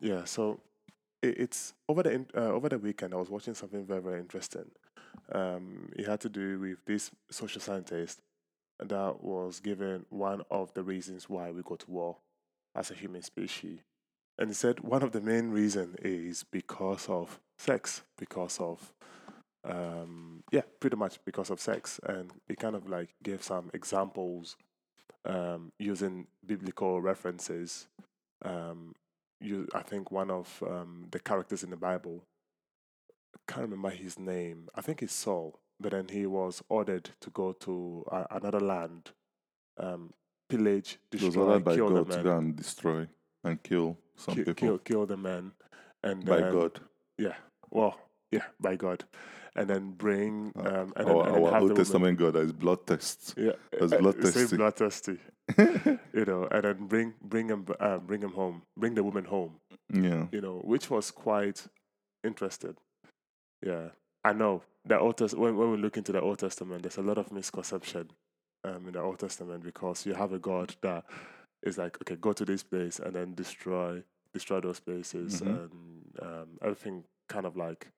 Yeah, so it, it's over the uh, over the weekend. I was watching something very very interesting. Um, it had to do with this social scientist that was given one of the reasons why we go to war as a human species, and he said one of the main reason is because of sex, because of um, yeah, pretty much because of sex, and he kind of like gave some examples um, using biblical references. Um, you, I think one of um, the characters in the Bible, I can't remember his name. I think it's Saul, but then he was ordered to go to uh, another land, um, pillage, He was destroy, ordered by kill God the to go and destroy and kill some ki- people kill, kill the men, and by then, God. Yeah, well, yeah, by God, and then bring Uh, um, and then, our and then our have Old Testament God is blood tests. Yeah, That's uh, blood same thirsty. bloodthirsty. you know, and then bring bring him uh, bring him home, bring the woman home. yeah. You know, which was quite interested. Yeah, I know the Old Test- when when we look into the Old Testament, there's a lot of misconception um, in the Old Testament because you have a God that is like, okay, go to this place and then destroy destroy those places Mhm. and um, everything kind of like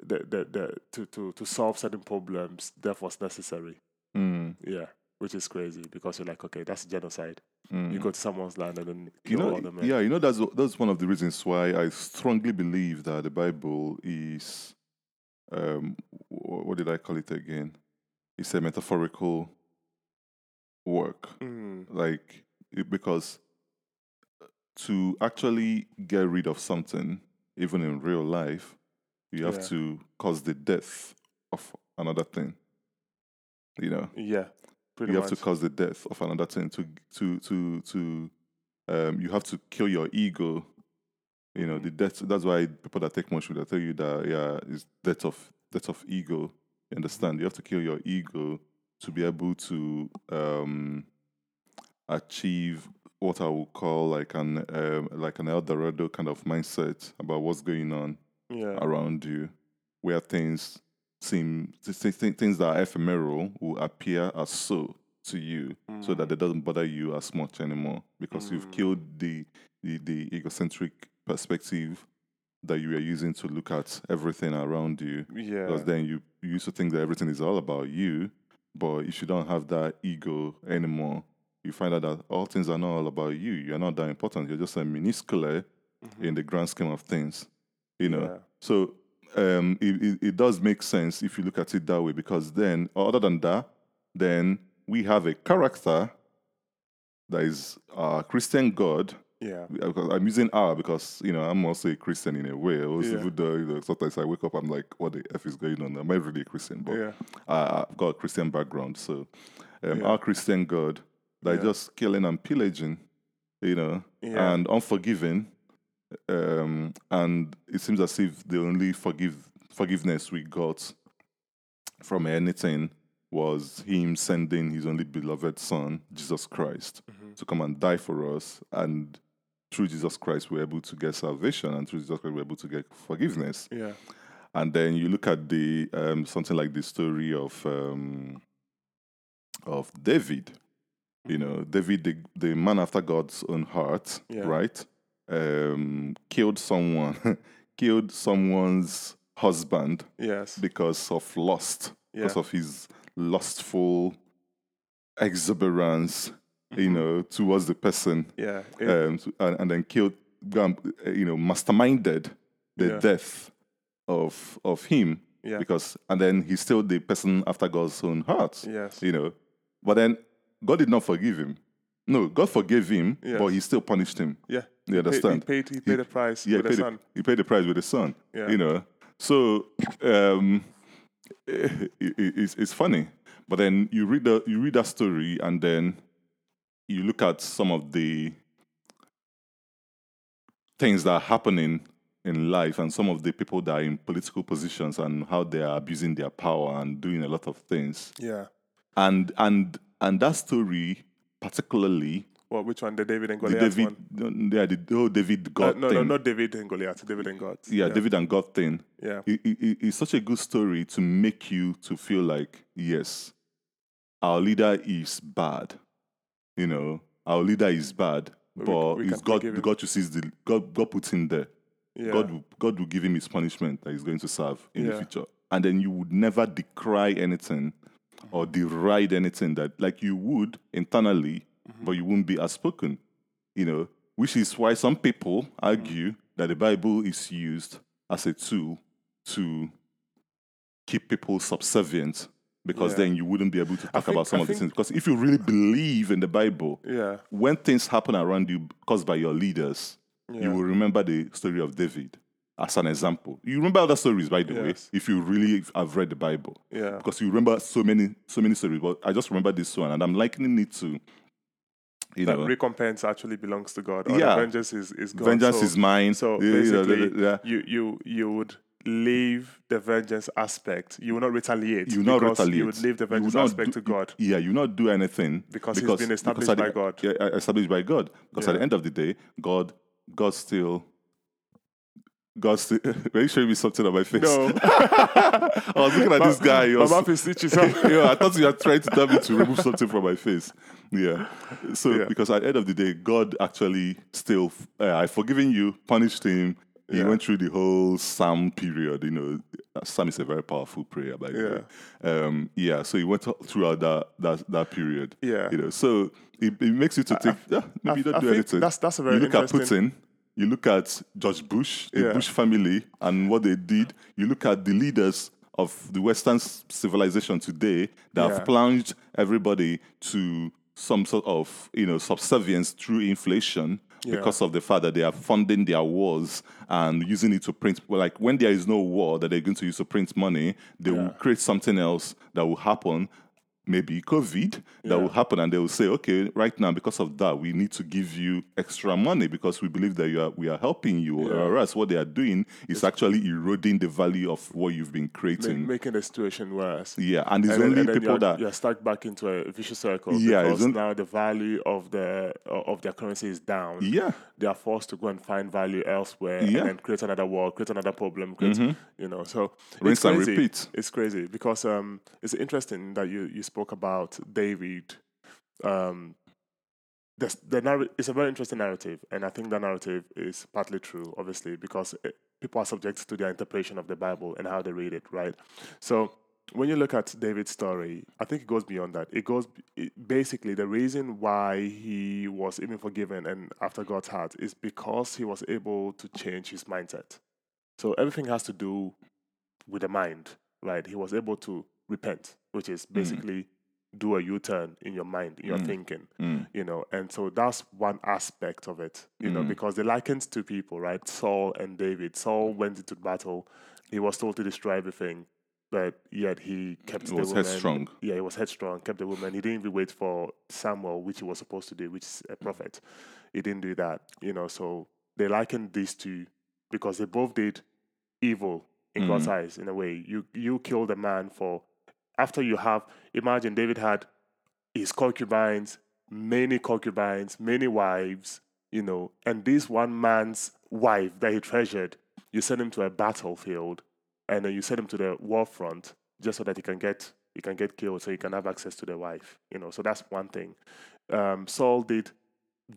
the, the, the to, to to solve certain problems death was necessary Mm, yeah, which is crazy because you're like, okay, that's genocide. mm. You go to someone's land and then You know, all the men. yeah, you know that's that's one of the reasons why I strongly believe that the Bible is, um, wh- what did I call it again? It's a metaphorical work, Mm, like because to actually get rid of something, even in real life, you have Yeah. to cause the death of another thing. You know, yeah, pretty you much. have to cause the death of another thing to to to to um you have to kill your ego you know the death that's why people that take mushroom they tell you that yeah it's death of death of ego you understand you have to kill your ego to be able to um achieve what i would call like an um, like an el dorado kind of mindset about what's going on yeah, around you where things seem th- th- th- things that are ephemeral will appear as so to you so that it doesn't bother you as much anymore because you've Mm. killed the, the the egocentric perspective that you are using to look at everything around you yeah, because then you, you used to think that everything is all about you but if you don't have that ego anymore you find out that all things are not all about you. You're not that important. You're just a minuscule Mhm. in the grand scheme of things you know Yeah. so um, it, it, it does make sense if you look at it that way, because then, other than that, then we have a character that is a Christian God. yeah, Because I'm using our because you know I'm also a Christian in a way. Also, Yeah. though you know, sometimes I wake up, I'm like, "What the f is going on?" I'm I really a Christian? But yeah, I, I've got a Christian background, so um, Yeah. our Christian God that Yeah. just killing and pillaging, you know, and unforgiving. Um, and it seems as if the only forgive forgiveness we got from anything was Him sending His only beloved Son, Jesus Christ, Mhm. to come and die for us. And through Jesus Christ, we're able to get salvation, and through Jesus Christ, we're able to get forgiveness. yeah, And then you look at the um, something like the story of um, of David. You know, David, the, the man after God's own heart, Yeah. right? Um, killed someone, killed someone's husband yes, because of lust, yeah, because of his lustful exuberance, you Mhm. know, towards the person, yeah, it- um, and, and then killed, you know, masterminded the Yeah. death of of him yeah, because and then he's still the person after God's own heart, yes, you know. But then God did not forgive him. No, God forgave him, Yes. but he still punished him. yeah. You understand? He paid, he paid the price yeah, with the paid son. he paid the price with the son. Yeah. You know. So um, it, it- it's it's funny, but then you read the you read that story and then you look at some of the things that are happening in life and some of the people that are in political positions and how they are abusing their power and doing a lot of things Yeah. and and and that story particularly What? Which one? The David and the David one? yeah the whole David Uh, God no, thing no, not David and Goliath. David and God. yeah, David and God thing Yeah. it, it, it- it's such a good story to make you to feel like yes our leader is bad you know our leader is bad but we it's can God. God chooses the God. God puts him there. Yeah. God, will, God will give him his punishment that he's going to serve in the future, and then you would never decry anything or deride anything that, like you would internally, Mm-hmm. but you wouldn't be outspoken. You know, which is why some people argue that the Bible is used as a tool to keep people subservient. Because Yeah. then you wouldn't be able to talk think- about some I of these things. Because if you really believe in the Bible, yeah. when things happen around you caused by your leaders, Yeah. you will remember the story of David as an example. You remember other stories, by the way, if you really have read the Bible, Yeah. because you remember so many, so many stories. But I just remember this one, and I'm likening it to, you That know, recompense actually belongs to God. Or Yeah. vengeance is, is God. vengeance so, is mine. So know, basically, yeah. you, you you would leave the vengeance aspect. You will not retaliate. You will not retaliate. You would leave the vengeance aspect do- to God. Yeah, you will not do anything Because it's been established the- by God. Yeah, established by God. Because at the end of the day, God, God still. God still. Are you showing me something on my face? No. I was looking at this guy. he My was- mouth is stitches up. yeah, I thought you were trying to tell me to remove something from my face. Yeah. So Yeah. because at the end of the day, God actually still, uh, I've forgiven you, punished him. He Yeah. went through the whole Psalm period. You know, Psalm is a very powerful prayer, by the way. Um, yeah. So he went th- throughout that that that period. Yeah. You know, so it, it makes you to think, yeah, maybe you don't I do anything. that's- that's a very You look at Putin. You look at George Bush, the Yeah. Bush family, and what they did. You look at the leaders of the Western civilization today that Yeah. have plunged everybody to some sort of you know subservience through inflation Yeah. because of the fact that they are funding their wars and using it to print. Well, like when there is no war that they're going to use to print money, they will create something else that will happen. Maybe COVID that will happen, and they will say, "Okay, right now because of that, we need to give you extra money because we believe that you are we are helping you." Or else, what they are doing is actually eroding the value of what you've been creating. making the situation worse. Yeah, and it's And then, only and people that you're stuck back into a vicious circle Yeah, because now the value of the of their currency is down. yeah. They are forced to go and find value elsewhere Yeah. Mm-hmm. and then create another war, create another problem, create, you know. So Rinse it's and crazy. repeat. It's crazy because um, it's interesting that you you spoke about David. Um, the, the narr- it's a very interesting narrative, and I think the narrative is partly true, obviously, because it, people are subject to their interpretation of the Bible and how they read it, right? So when you look at David's story, I think it goes beyond that. It goes it, basically the reason why he was even forgiven and after God's heart is because he was able to change his mindset. So everything has to do with the mind, right? He was able to repent, which is mm. basically do a U-turn in your mind, in your mm. thinking, mm. you know. And so that's one aspect of it, you know, because they likened two people, right? Saul and David. Saul went into battle. He was told to destroy everything, but yet he kept He the was woman. headstrong. Yeah, he was headstrong, kept the woman. He didn't even wait for Samuel, which he was supposed to do, which is a prophet. He didn't do that, you know. So they likened these two because they both did evil in God's eyes in a way. You you killed a man for after you have imagine David had his concubines, many concubines, many wives, you know, and this one man's wife that he treasured, you send him to a battlefield and then you send him to the war front just so that he can get he can get killed so he can have access to the wife. You know, so that's one thing. Um, Saul did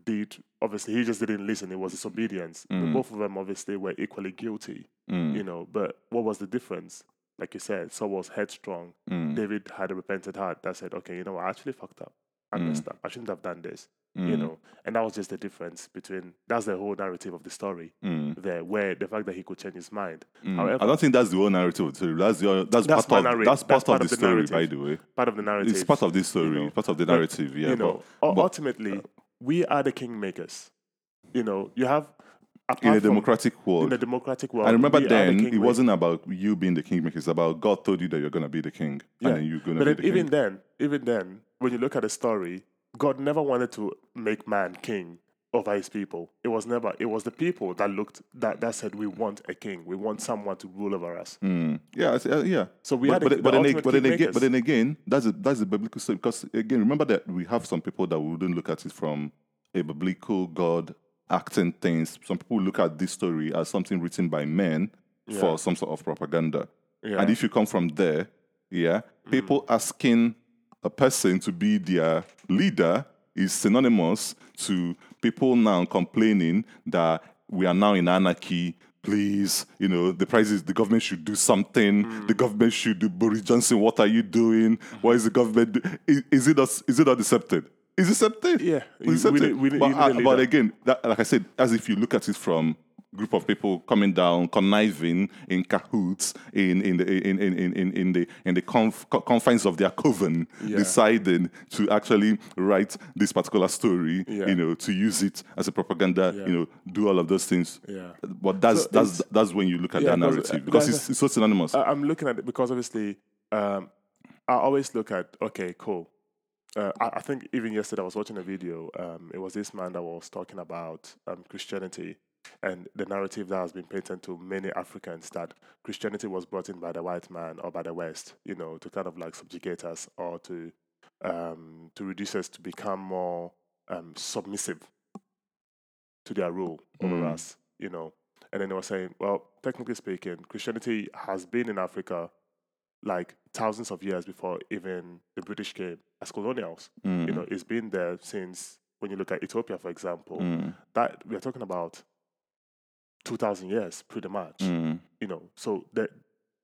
did obviously he just didn't listen, it was disobedience. But both of them obviously were equally guilty. You know, but what was the difference? Like you said, Saul was headstrong. Mm. David had a repentant heart that said, Okay, you know what, I actually fucked up. I messed up. I shouldn't have done this. You mm. know, and that was just the difference between that's the whole narrative of the story mm. there, where the fact that he could change his mind. However, I don't think that's the whole narrative of the story. That's the that's, That's part of that's that's part part of of the the story, by the way. part of the narrative. It's part of this story, know, part of the but, narrative. Yeah, you know, but, but ultimately, we are the kingmakers. You know, you have in a democratic world, in a democratic world. I remember are the then it wasn't about you being the kingmaker. It's about God told you that you're gonna be the king, Yeah. and then you're gonna But be then the even king. then, even then, when you look at the story, God never wanted to make man king over his people. It was never. It was the people that looked that that said, "We want a king. We want someone to rule over us." Mm. Yeah, see- uh, yeah. So we but, the- but, the but, then, ag- ultimate but then again, but then again, that's a, that's the biblical story. Because again, remember that we have some people that wouldn't look at it from a biblical God acting things. Some people look at this story as something written by men for some sort of propaganda. Yeah. And if you come from there, yeah, people asking a person to be their leader is synonymous to people now complaining that we are now in anarchy. Please, you know, the prices, the government should do something. Mm. The government should do. Boris Johnson, what are you doing? Why is the government? Do? Is, is it us? Is it not deceptive? Is it deceptive? Yeah, It's we we but, you need a uh, but again, that, like I said, as if you look at it from group of people coming down, conniving in cahoots in in the in in in, in, in the in the conf, confines of their coven, Yeah. deciding to actually write this particular story, Yeah. you know, to use it as a propaganda, Yeah. you know, do all of those things. Yeah. But that's So that's that's when you look at that uh, narrative because it's, it's so synonymous. I'm looking at it because obviously, um, I always look at okay, cool. Uh, I, I think even yesterday I was watching a video. Um, it was this man that was talking about um, Christianity and the narrative that has been painted to many Africans that Christianity was brought in by the white man or by the West, you know, to kind of like subjugate us or to um, to reduce us to become more um, submissive to their rule over Mm. us, you know. And then they were saying, well, technically speaking, Christianity has been in Africa like thousands of years before even the British came as colonials. Mm. You know, it's been there since when you look at Ethiopia, for example, Mm. that we're talking about 2000 years pretty much Mm. you know so the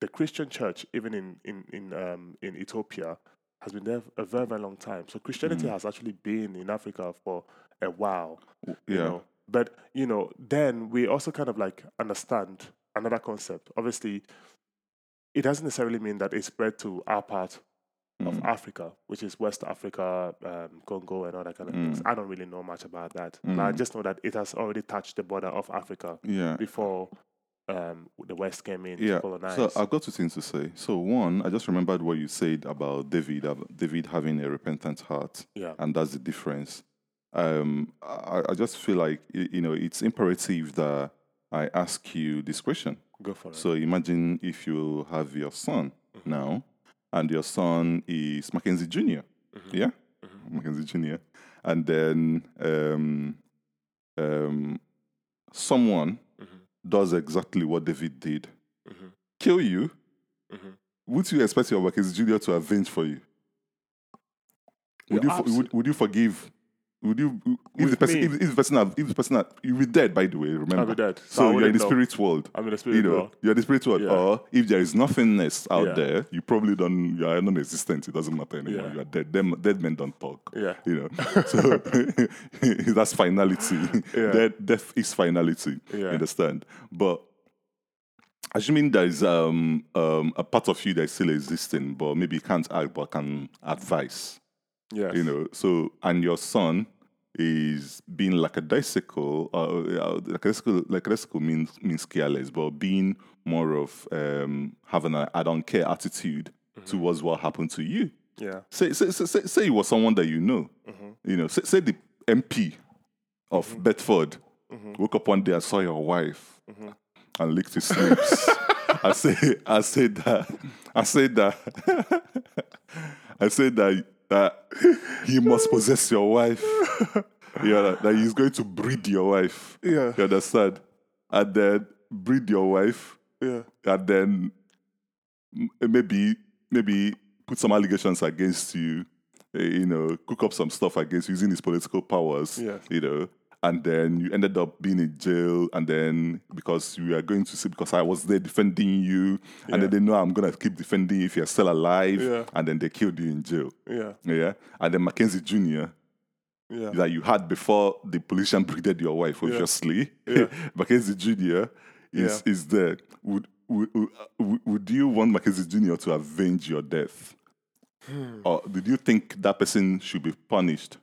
the christian church even in in in um in ethiopia has been there a very very long time so christianity Mm. has actually been in africa for a while you Yeah. know but you know then we also kind of like understand another concept obviously it doesn't necessarily mean that it spread to our part of Mm. Africa, which is West Africa, um, Congo, and all that kind of things. Mm. I don't really know much about that, but I Mm. just know that it has already touched the border of Africa Yeah. before um, the West came in Yeah. to colonize. So I've got two things to say. So one, I just remembered what you said about David, David having a repentant heart, yeah, and that's the difference. Um, I, I just feel like you know it's imperative that I ask you this question. Go for it. So imagine if you have your son mm-hmm. now, and your son is Mackenzie Junior, mm-hmm. yeah, mm-hmm. Mackenzie Junior, and then um, um, someone does exactly what David did, kill you. Would you expect your Mackenzie Junior to avenge for you? Would you for- abso- would, would you forgive? Would you if the person if, if the person have, if the person have, you'll be dead by the way remember I'll be dead. So so you're in the know. spirit world I'm in the spirit you know world. you're in the spirit world Yeah. or if there is nothingness out Yeah. there you probably don't you are non-existent it doesn't matter anymore Yeah. you are dead Them, dead men don't talk Yeah. you know so that's finality Yeah. death, death is finality Yeah. understand but assuming there is um, um, a part of you that is still existing but maybe you can't act but can advise Yes. you know so and your son is being lackadaisical uh, uh, lackadaisical, lackadaisical means means careless but being more of um, having a i don't care attitude towards what happened to you. Yeah. say say, say, say, it was someone that you know. You know say, say the mp of bedford woke up one day and saw your wife and licked his lips. I say i said that i said that I said that that he must possess your wife. yeah, that, that he's going to breed your wife. Yeah. You understand? And then breed your wife, Yeah. and then maybe maybe put some allegations against you. eh, You know, cook up some stuff against using his political powers. Yeah. You know. And then you ended up being in jail, and then because you are going to see because I was there defending you, and then they know I'm gonna keep defending you if you're still alive, Yeah. and then they killed you in jail. Yeah. Yeah. And then Mackenzie Jr. Yeah. that you had before the politician breeded your wife, obviously. Yeah. Mackenzie Jr. is Yeah. is there. Would, would would would you want Mackenzie Jr. to avenge your death? Hmm. Or did you think that person should be punished?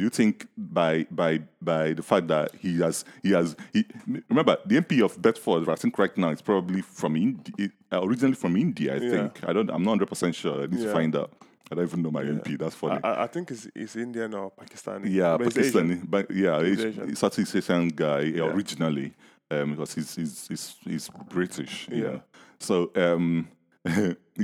Do you think by by by the fact that he has he has he, remember the MP of Bedford I think right now is probably from India originally from India I Yeah. think I don't I'm not hundred percent sure I need to find out I don't even know my MP that's funny I, I- think it's, it's Indian or Pakistani. yeah, but it's Asian. Pakistani, but yeah, he's, Asian. he's Southeast Asian guy originally, um, because he's he's he's, he's British. Yeah. So um,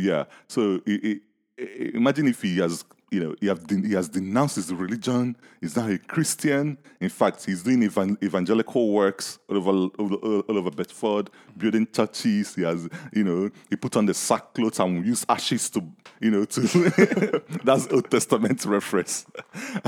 yeah. So i i i- imagine if he has you know, he, have he has denounced his religion. He's now a Christian. In fact, he's doing evan- evangelical works all over, all, all, over Bedford, building churches. He has, you know, he put on the sackcloth and used ashes to, you know, to that's Old Testament reference,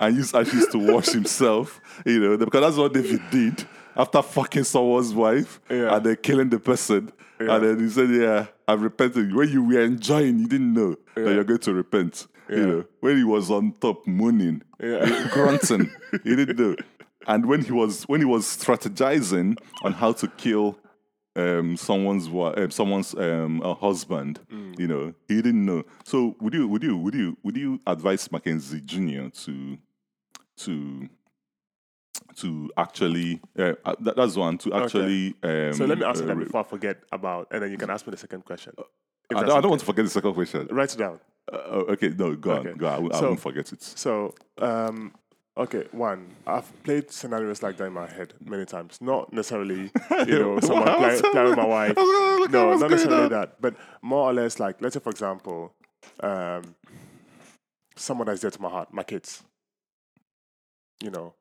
and use ashes to wash himself. You know, because that's what David did after fucking someone's wife Yeah. and then killing the person. And then he said, Yeah, I've repented. When you were enjoying, you didn't know that you're going to repent. You know, when he was on top mooning, Yeah. grunting, he didn't know. And when he was when he was strategizing on how to kill um, someone's um, someone's um, uh, husband, Mm. you know, he didn't know. So would you would you would you would you advise Mackenzie Jr. to to to actually uh, uh, that, that's one to actually um, So let me answer uh, that before I forget about, and then you can ask me the second question. If I don't, I don't okay. want to forget the second question. Write it down. Uh, oh, okay, no, go Okay. on, go on. I, won't- I won't forget it. So, um, okay, one, I've played scenarios like that in my head many times. Not necessarily, you know, someone play, playing with my wife. Look No, not necessarily on. that. But more or less, like, let's say, for example, um, someone that's dear to my heart, my kids. You know,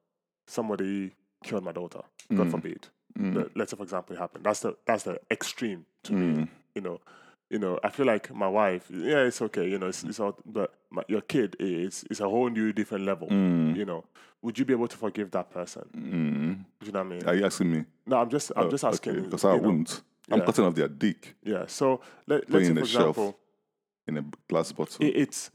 somebody killed my daughter. God forbid. The- let's say, for example, it happened. That's the that's the extreme to me. You know, you know. I feel like my wife. Yeah, it's okay. You know, it's, it's all. But my, your kid is is a whole new different level. You know, would you be able to forgive that person? Mm. You know what I mean? Are you asking me? no, I'm just I'm just asking. Because I you know. wouldn't. I'm yeah. cutting off their dick Yeah. So let, let's say, for a shelf. example, in a glass bottle. it, it's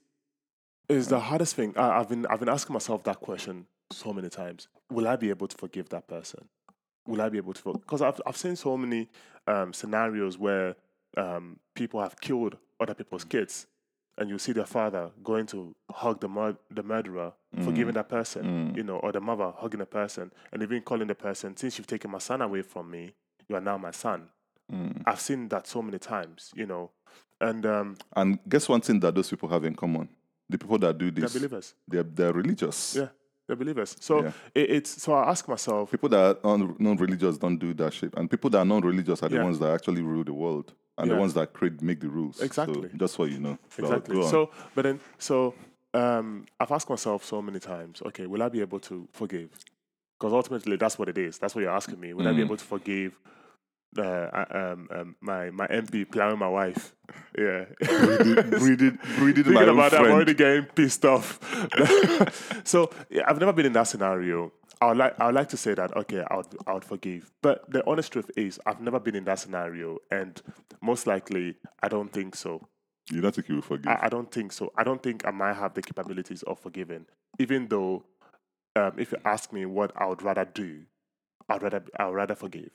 it's the hardest thing. I, I've been I've been asking myself that question so many times. Will I be able to forgive that person? Will I be able to? Because I've I've seen so many um, scenarios where um, people have killed other people's kids, and you see their father going to hug the mur- the murderer, forgiving that person, you know, or the mother hugging the person, and even calling the person, "Since you've taken my son away from me, you are now my son." I've seen that so many times, you know, and um, and guess one thing that those people have in common? The people that do this, they're believers. they're, they're religious. Yeah, they're believers. So Yeah. it, it's so I ask myself, People that are non- non-religious don't do that shit, and people that are non-religious are the Yeah. ones that actually rule the world, and the ones that create make the rules. So Exactly. so you know. Exactly. So, but then, so um, I've asked myself so many times, okay, will I be able to forgive? Because ultimately, that's what it is. That's what you're asking me. Will I be Mm. able to forgive? Uh, uh, um, um, my my MP plowing my wife, yeah, breeding, breeding, breeding my Thinking about that, I'm already getting pissed off. so yeah, I've never been in that scenario. I would like I would like to say that okay, I would I would forgive. But the honest truth is I've never been in that scenario and most likely I don't think so. You don't think you will forgive? I, I don't think so. I don't think I might have the capabilities of forgiving. Even though um, if you ask me what I would rather do, I'd rather I would rather forgive.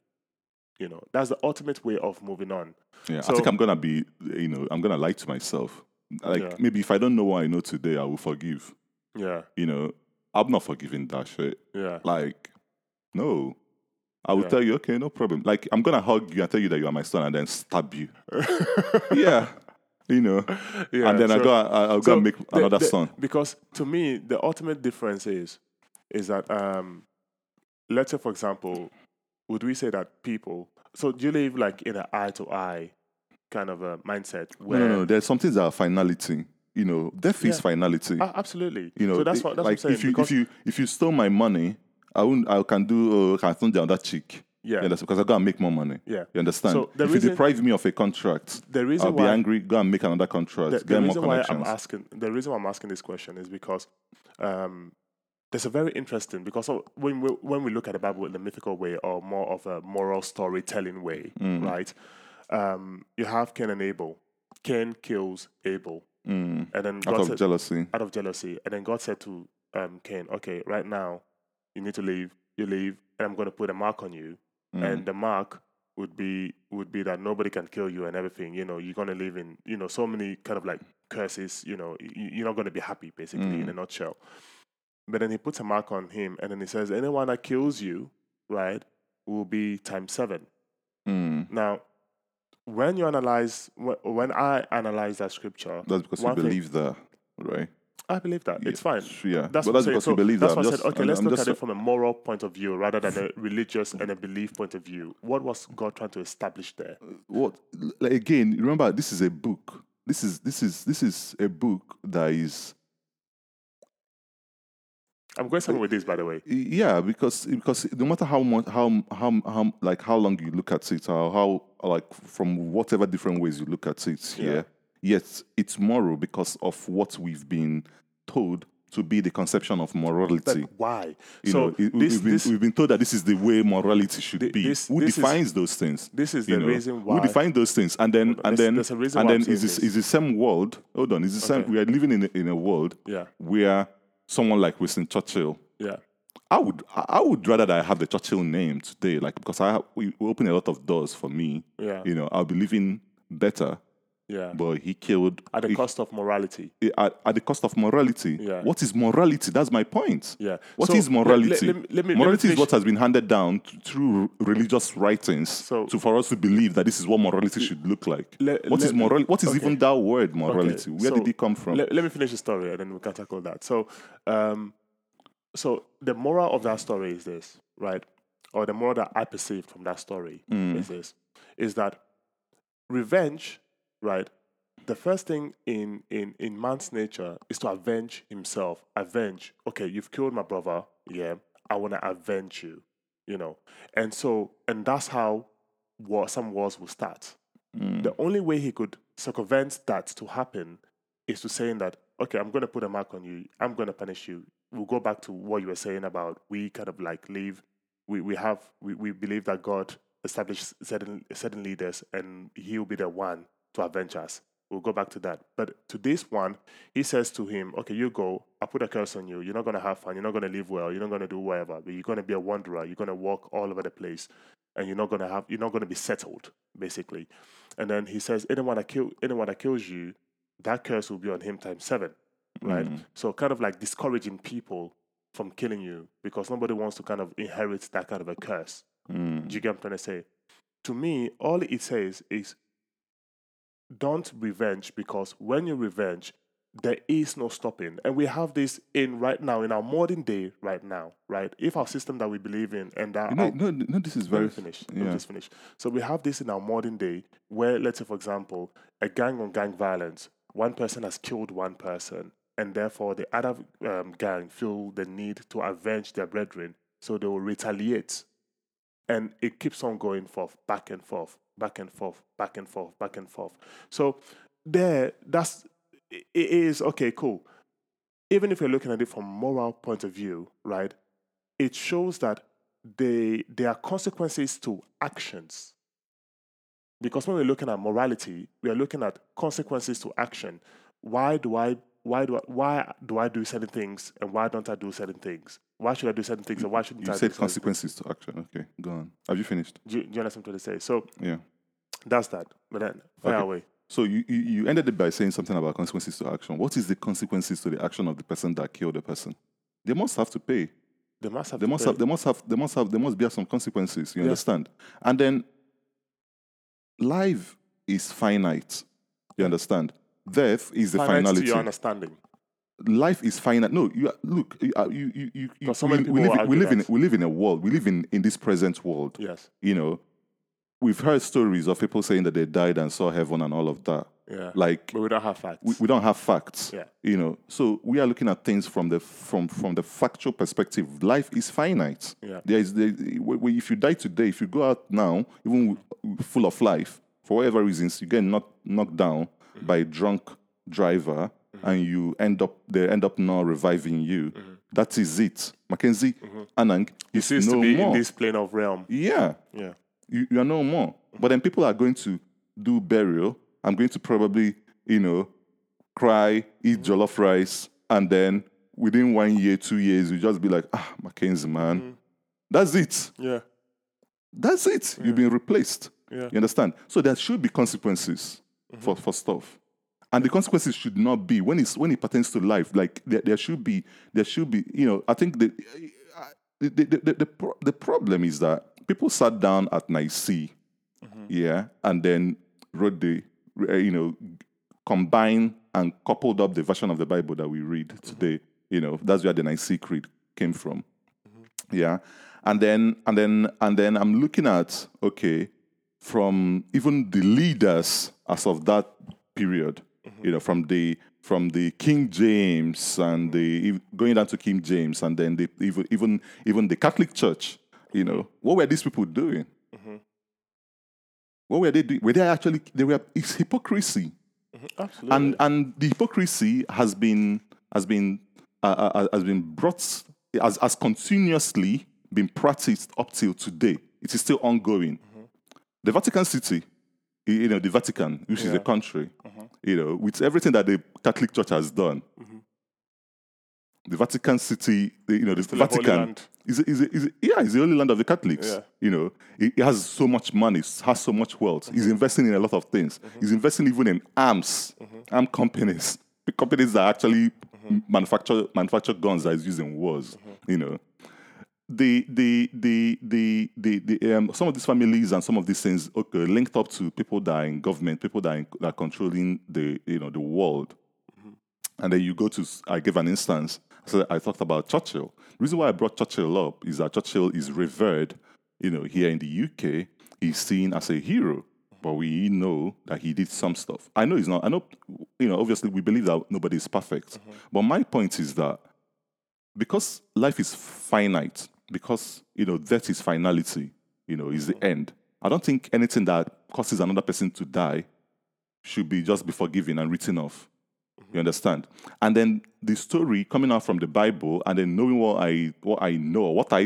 You know, that's the ultimate way of moving on. Yeah, I think I'm gonna be, you know, I'm gonna lie to myself. Like Yeah. maybe if I don't know what I know today, I will forgive. Yeah, You know, I'm not forgiving that shit. yeah, Like, no. I will Yeah. tell you, okay, no problem. Like, I'm gonna hug you and tell you that you are my son, and then stab you. yeah, you know. yeah. and then I go, I, I'll go So and make the- another the- son. Because to me, the ultimate difference is, is that um, let's say for example, would we say that people? So do you live like in an eye to eye kind of a mindset No, no, no. There's some things that are finality. You know, death is finality. Ah, absolutely. you know, so that's what that's like what I'm saying. if you if you if you stole my money, I won't. I can do. Uh, can turn down that cheek. yeah, understand? Because I gotta make more money. yeah. You understand? So the if reason- you deprive me of a contract, The reason I'll be why angry. Go and make another contract. the, get the more reason why I'm asking the reason why I'm asking this question is because um, there's a very interesting because when we when we look at the Bible in the mythical way or more of a moral storytelling way, Mm. right? Um, you have Cain and Abel. Cain kills Abel, Mm. and then Out God of said, jealousy. out of jealousy, and then God said to um, Cain, "Okay, right now you need to leave. You leave, and I'm going to put a mark on you, Mm. and the mark." Would be would be that nobody can kill you and everything. You know, you're gonna live in you know so many kind of like curses. You know, you, you're not gonna be happy basically in a nutshell. But then he puts a mark on him, and then he says, anyone that kills you, right, will be times seven. Mm. Now, when you analyze, when I analyze that scripture, That's because you one thing- believe that, right? I believe that it's fine. Yeah, That's but what that's because So you believe that's that. why I'm I said, okay, I'm- let's I'm look at it from a moral point of view rather than a religious and a belief point of view. What was God trying to establish there? Uh, what like, again remember this is a book this is this is this is a book that is I'm going somewhere with this, by the way. yeah because because no matter how much how how how like how long you look at it or how like from whatever different ways you look at it Yeah. yeah yet it's moral because of what we've been told to be the conception of morality But why? you so know, this, we've, been, this, we've been told that this is the way morality should be. Who this is- defines those things? this is the know, reason why. Who defines those things? And then, and then, there's a reason and then is is the same world? Hold on, is the same? We are living in a, in a world Yeah, where someone like Winston Churchill. yeah. I would, I would rather that I have the Churchill name today, like because I have, we open a lot of doors for me. Yeah. You know, I'll be living better. Yeah. But he killed At the he- cost of morality. at, at the cost of morality. Yeah. What is morality? That's my point. Yeah. What is So, let- morality? let- let let me- morality is what has been handed down through religious writings So- to for us to believe that this is what morality should look like. What is let- moral? What is okay. even that word morality? Okay, Where so did it come from? Let, let me finish the story and then we can tackle that. So, um, so the moral of that story is this, right? Or the moral that I perceived from that story Mm. is this: is that revenge, right? The first thing in in in man's nature is to avenge himself. Avenge. Okay, you've killed my brother. Yeah, I want to avenge you. You know, and so and that's how war, some wars will start. Mm. The only way he could circumvent that to happen is to saying that, okay, I'm going to put a mark on you. I'm going to punish you. We'll go back to what you were saying about we kind of like live. We, we have, we, we believe that God established certain, certain leaders and he will be the one to avenge us. We'll go back to that. But to this one, he says to him, okay, you go. I put a curse on you. You're not going to have fun. You're not going to live well. You're not going to do whatever. But you're going to be a wanderer. You're going to walk all over the place and you're not going to have, you're not going to be settled, basically. And then he says, anyone that kill anyone that kills you, that curse will be on him times seven, right? Mm. So kind of like discouraging people from killing you because nobody wants to kind of inherit that kind of a curse. Mm. Do you get what I'm trying to say? To me, all it says is don't revenge because when you revenge, there is no stopping. And we have this in right now, in our modern day, right now, right? If our system that we believe in and that our- no, no, this is very finished. finish. Let yeah. just finish. So we have this in our modern day where, let's say, for example, a gang on gang violence, one person has killed one person, and therefore the other um, gang feel the need to avenge their brethren, so they will retaliate. And it keeps on going forth, back and forth, back and forth, back and forth, back and forth. So there, that's it is okay, cool. Even if you're looking at it from moral point of view, right? It shows that they there are consequences to actions. Because when we're looking at morality, we are looking at consequences to action. Why do I why do I, why do I do certain things and why don't I do certain things? Why should I do certain things and why shouldn't You I said do consequences to action. Okay, go on. Have you finished? Do you, do you understand what I'm trying to say? So Yeah. that's that. But then fire Okay. away. So you, you, you ended it by saying something about consequences to action. What is the consequences to the action of the person that killed the person? They must have to pay. They must have They must pay. have. They must have. They must have. There must be some consequences. You Yeah. understand? And then life is finite. You understand? Death is the finality. to your understanding. Life is finite. No, you are, look. You, are- you, you, you, you we, we live, we live in we live in a world. We live in in this present world. Yes. You know, we've heard stories of people saying that they died and saw heaven and all of that. Yeah. Like but we don't have facts. we, we don't have facts. Yeah. You know, so we are looking at things from the from from the factual perspective. Life is finite. Yeah. There is there, if you die today, if you go out now, even full of life, for whatever reasons, you get knocked knocked down Mm-hmm. by a drunk driver, and you end up they end up not reviving you. That is it, Mackenzie. Anang, he seems no Mm-hmm. to be more. in this plane of realm. Yeah Yeah. you, you are no more. But then people are going to do burial. I'm going to probably, you know, cry, eat jollof rice, and then within one year, two years, you just be like, ah, Mackenzie, man. That's it. Yeah. That's it. You've been replaced. Yeah. You understand? So there should be consequences for, for stuff. And the consequences should not be when it's when it pertains to life. Like there, there should be there should be you know I think the the the, the, the, pro- the problem is that people sat down at Nicaea, mm-hmm. yeah, and then wrote the you know combined and coupled up the version of the Bible that we read mm-hmm. today. You know that's where the Nicene Creed came from mm-hmm. yeah and then and then and then i'm looking at okay from even the leaders as of that period Mm-hmm. You know, from the from the King James and the going down to King James, and then the, even even even the Catholic Church. You know, what were these people doing? Mm-hmm. What were they doing? Were they actually? They were. It's hypocrisy mm-hmm. Absolutely. and and the hypocrisy has been has been uh, uh, uh, has been brought has, has continuously been practiced up till today. It is still ongoing. The Vatican City, you know, the Vatican, which is a country, you know, with everything that the Catholic Church has done, mm-hmm. the Vatican City, the- you know, the Still Vatican land. is, is, is yeah, it's the only land of the Catholics. Yeah. You know, it, it has so much money, it has so much wealth. He's mm-hmm. investing in a lot of things. Mm-hmm. He's investing even in arms, arm companies, the companies that actually manufacture manufacture guns that is used in wars. You know, the the the the the, the um, some of these families and some of these things okay linked up to people that are in government, people that are, in, that are controlling the you know the world. Mm-hmm. And then you go to, I gave an instance. So I talked about Churchill. The reason why I brought Churchill up is that Churchill is revered, you know, here in the UK. He's seen as a hero, mm-hmm. but we know that he did some stuff. I know he's not. I know, you know, obviously we believe that nobody is perfect. Mm-hmm. But my point is that because life is finite, because you know death is finality, you know, is the mm-hmm. end. I don't think anything that causes another person to die should be just be forgiven and written off. You mm-hmm. understand? And then the story coming out from the Bible, and then knowing what I what I know, what I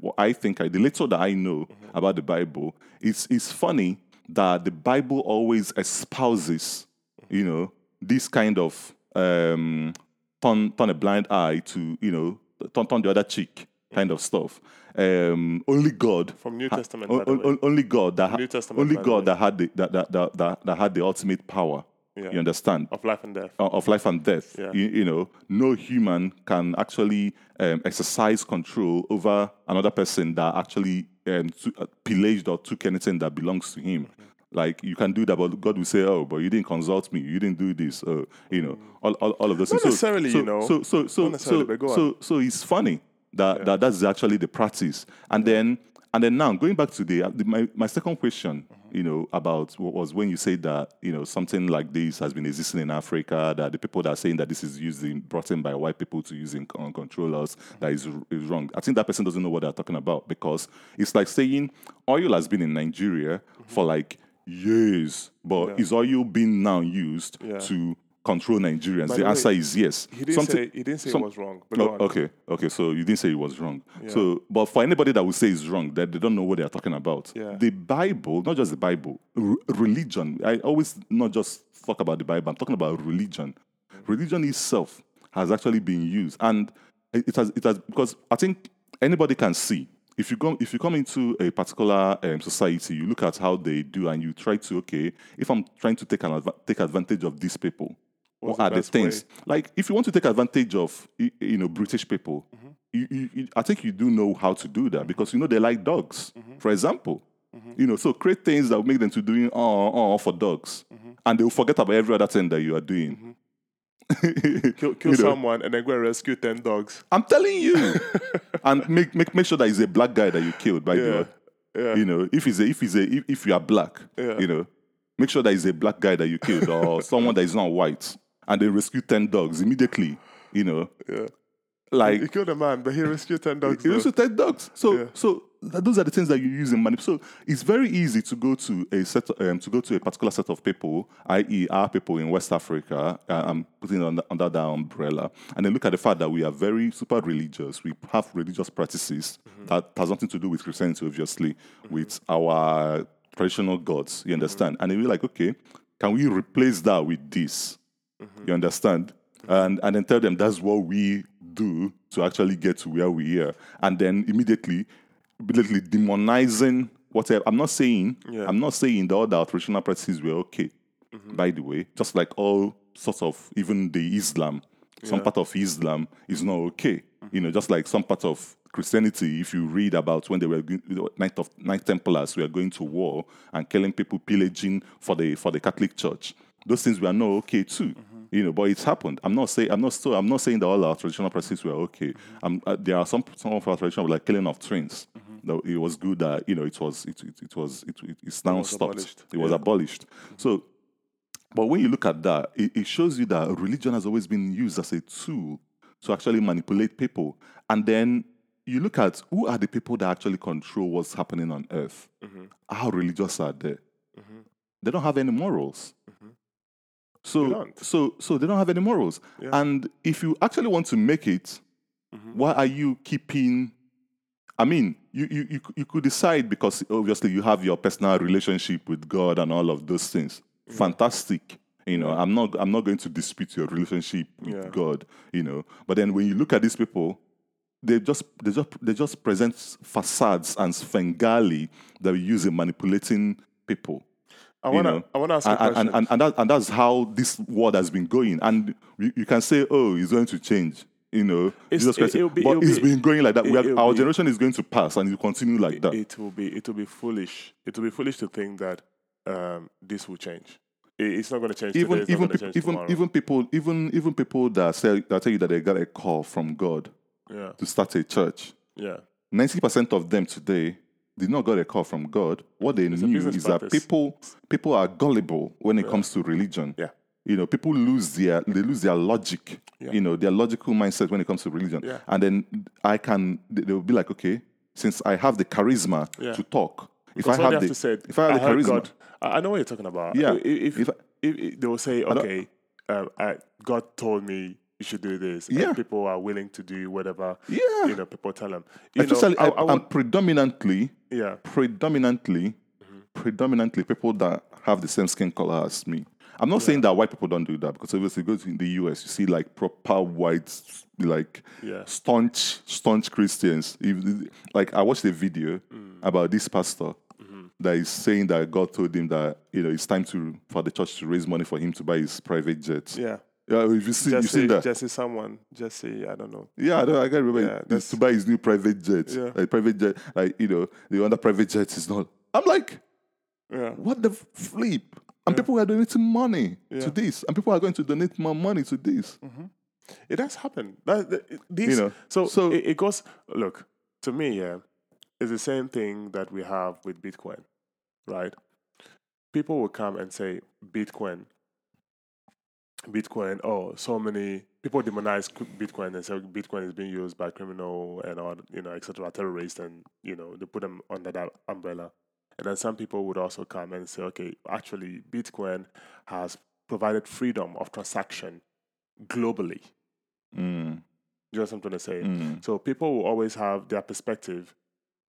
what I think I the little that I know mm-hmm. about the Bible, it's it's funny that the Bible always espouses, you know, this kind of um, turn turn a blind eye to you know turn turn the other cheek kind of stuff. Um, only God From New ha- Testament, o- by the o- way. only God that ha- New Testament, only God that had the that that, that, that, that had the ultimate power. Yeah. You understand? Of life and death. Uh, of life and death. Yeah. You, you know, no human can actually um, exercise control over another person that actually um, to, uh, pillaged or took anything that belongs to him. Mm-hmm. Like you can do that, but God will say, "Oh, but you didn't consult me. You didn't do this." Uh, you know, all, all, all of those Not necessarily, so, you know. So, so, so, so, on. so, so it's funny that, that that's actually the practice. And then, and then now going back to the, the my, my second question, Mm-hmm. you know, about what was when you said that you know something like this has been existing in Africa, that the people that are saying that this is used in, brought in by white people to use in con- control us, that is is wrong. I think that person doesn't know what they're talking about because it's like saying oil has been in Nigeria for like years, but Mm-hmm. Yeah. is oil being now used Yeah. to control Nigerians? By the the way, answer is yes. He didn't Something- say he didn't say some- it was wrong. But Oh, okay, okay. So you didn't say it was wrong. So, but for anybody that would say it's wrong, that they don't know what they are talking about. Yeah. The Bible, not just the Bible, r- religion. I always not just talk about the Bible. I'm talking about religion. Religion itself has actually been used, and it has it has because I think anybody can see. If you go, if you come into a particular um, society, you look at how they do, and you try to okay. If I'm trying to take an adva- take advantage of these people, What's what are the best way? things? Like, if you want to take advantage of, you know, British people, Mm-hmm. you, you, you- I think you do know how to do that because you know they like dogs, Mm-hmm. for example. You know, so create things that will make them to doing oh, oh for dogs, Mm-hmm. and they will forget about every other thing that you are doing. Kill, kill You know, someone and then go and rescue ten dogs. I'm telling you, and make, make make sure that it's a black guy that you killed. By the Yeah. way, Yeah. you know, if he's a if he's a if, if you are black, Yeah. you know, make sure that it's a black guy that you killed or someone that is not white, and they rescue ten dogs immediately. You know, Yeah. like He killed a man, but he rescued ten dogs. you though. also take dogs. So Yeah. so th- those are the things that you use in manip. So it's very easy to go to a set um, to go to a particular set of people, i.e., our people in West Africa. Uh, I'm putting it under, under that umbrella, and then look at the fact that we are very super religious. We have religious practices that has nothing to do with Christianity, obviously, with our traditional gods. You understand? And then we're like, okay, can we replace that with this? Mm-hmm. You understand? And and then tell them that's what we do to actually get to where we are. And then immediately, immediately demonizing whatever. I'm not saying Yeah. I'm not saying the other traditional practices were okay. Mm-hmm. By the way, just like all sorts of even the Islam, some part of Islam is not okay. Mm-hmm. You know, just like some part of Christianity, if you read about when they were the Knight of Knight Templars were going to war and killing people, pillaging for the for the Catholic Church, those things were not okay too. Mm-hmm. You know, but it's happened. I'm not saying I'm not still I'm not saying that all our traditional practices were okay. Um, uh, there are some some of our traditional like killing of twins. Mm-hmm. Though it was good that you know it was it it, it was it, it it's now was stopped. abolished. It was Yeah. abolished. So But when you look at that, it, it shows you that religion has always been used as a tool to actually manipulate people. And then you look at who are the people that actually control what's happening on earth. How religious are they? They don't have any morals. So, so, so they don't have any morals. Yeah. And if you actually want to make it, mm-hmm. why are you keeping? I mean, you, you, you, you could decide because obviously you have your personal relationship with God and all of those things. Fantastic. You know, I'm not I'm not going to dispute your relationship with Yeah. God, you know. But then when you look at these people, they just they just they just present facades and svengali that we use in manipulating people. I wanna. I wanna ask you a and, and, question. and, and, that, and that's how this world has been going. And you, you can say, oh, it's going to change. You know, It's- Jesus Christ. it- it'll be- but it's be- been going like that. It- it'll our be- generation is going to pass, and it will continue like that. it will be it will be foolish. It will be foolish to think that um, this will change. It's not going to change even today. Even to change even tomorrow. even people even even people that say that tell you that they got a call from God yeah, to start a church. yeah, Ninety percent of them today did not get a call from God. What they a knew is that people people are gullible when it comes to religion. yeah, You know, people lose their they lose their logic. Yeah. You know, their logical mindset when it comes to religion. Yeah. And then I can they will be like, okay, since I have the charisma Yeah. to talk, if I have the say, if I have the heard charisma, God, I I know what you're talking about. Yeah. If, if, If if, they will say, okay, um, I, God told me you should do this, Yeah. and people are willing to do whatever, Yeah. you know, people tell them. You especially know, I, I and would, predominantly yeah, predominantly Mm-hmm. predominantly people that have the same skin color as me. I'm not saying that white people don't do that because obviously you go to in the US, you see like proper white, like Yeah. staunch, staunch Christians. If, like I watched a video Mm. about this pastor Mm-hmm. that is saying that God told him that you know it's time to for the church to raise money for him to buy his private jet. yeah. Yeah, if you see, you seen that? Jesse, someone, Jesse, I don't know. Yeah, I, don't, I can't remember. Yeah, that's- to buy his new private jet. Yeah. Like private jet, like you know, the other private jet is not. I'm like, Yeah, what the flip? And people are donating money Yeah. to this, and people are going to donate more money to this. Mm-hmm. it has happened. That, that, these, know, so so- it, it goes. Look, to me, yeah, it's the same thing that we have with Bitcoin, right? People will come and say Bitcoin, Bitcoin. Oh, so many people demonize Bitcoin and say Bitcoin is being used by criminal and all, you know, etc. Terrorists, and you know, they put them under that umbrella. And then some people would also come and say, okay, actually, Bitcoin has provided freedom of transaction globally. Mm, Do you know what I'm trying to say? mm, So people will always have their perspective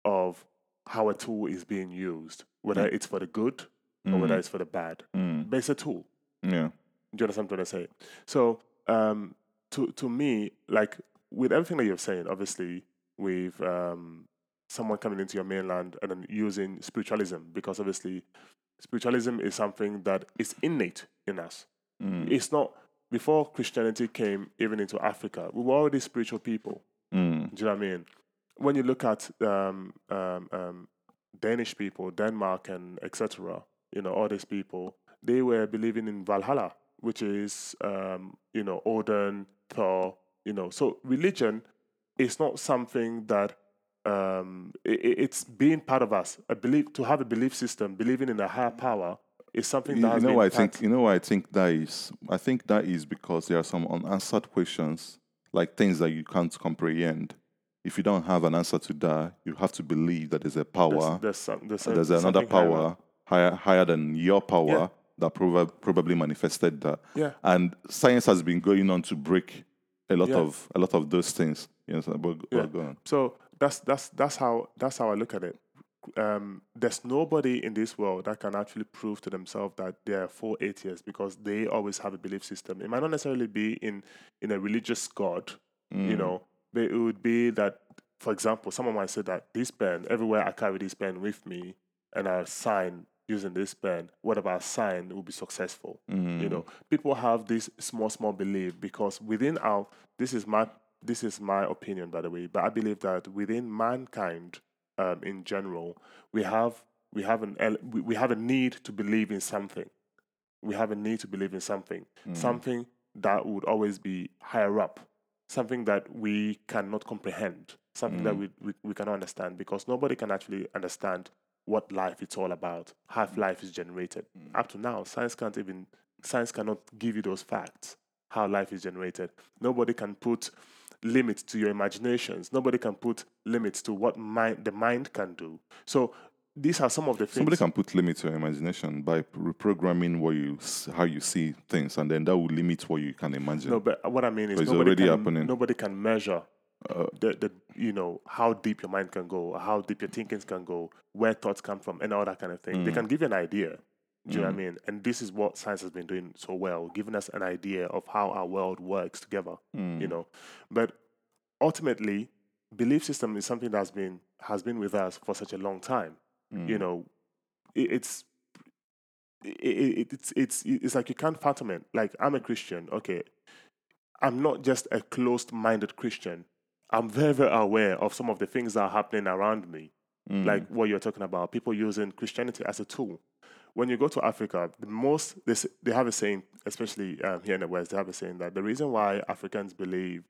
of how a tool is being used, whether it's for the good or whether it's for the bad. mm, But it's a tool. yeah. Do you understand what I'm trying to say? So um, to to me, like with everything that you're saying, obviously with um, someone coming into your mainland and then using spiritualism, because obviously spiritualism is something that is innate in us. Mm, It's not before Christianity came even into Africa. We were already spiritual people. mm, Do you know what I mean? When you look at um, um, um, Danish people, Denmark, and etc., you know, all these people, they were believing in Valhalla, which is, um, you know, Odin, Thor, you know. So religion is not something that um, i i- it's being part of us. A belief to have a belief system, believing in a higher power, is something that you has know I think you know I think that is I think that is because there are some unanswered questions like things that you can't comprehend. If you don't have an answer to that, you have to believe that there's a power, there's, some, there's, there's another something higher power higher higher than your power Yeah. That proba- probably manifested that. Yeah. And science has been going on to break a lot Yeah. of a lot of those things. You know, but Yeah. So that's that's that's how that's how I look at it. Um, there's nobody in this world that can actually prove to themselves that they are full atheists because they always have a belief system. It might not necessarily be in in a religious God, you Mm. know, but it would be that, for example, someone might say that this pen, everywhere I carry this pen with me, and I sign using this pen, whatever I sign will be successful. You mm. know, people have this small, small belief because within our this is my this is my opinion, by the way, but I believe that within mankind, um, in general, we have we have an we, have a need to believe in something. We have a need to believe in something, mm. something that would always be higher up, something that we cannot comprehend, something that mm. we, we we cannot understand because nobody can actually understand what life is all about, how mm. life is generated. Mm. Up to now, science can't even science cannot give you those facts how life is generated. Nobody can put limits to your imaginations. Nobody can put limits to what mind the mind can do. So these are some of the things. Somebody can put limits to your imagination by reprogramming what you how you see things, and then that will limit what you can imagine. No, but what I mean is nobody already can, happening. nobody can measure Uh, the, the you know how deep your mind can go, how deep your thinkings can go, where thoughts come from, and all that kind of thing. They Mm. can give you an idea. Do you know what I mean? And this is what science has been doing so well, giving us an idea of how our world works together. mm, You know, but ultimately, belief system is something that's been has been with us for such a long time. mm, You know, it, it's it, it, it's it's it's like you can't fathom it. Like I'm a Christian, okay. I'm not just a closed-minded Christian. I'm very very aware of some of the things that are happening around me mm, like what you're talking about, people using Christianity as a tool. When you go to Africa, the most they, they have a saying, especially um, here in the West, they have a saying that the reason why Africans believe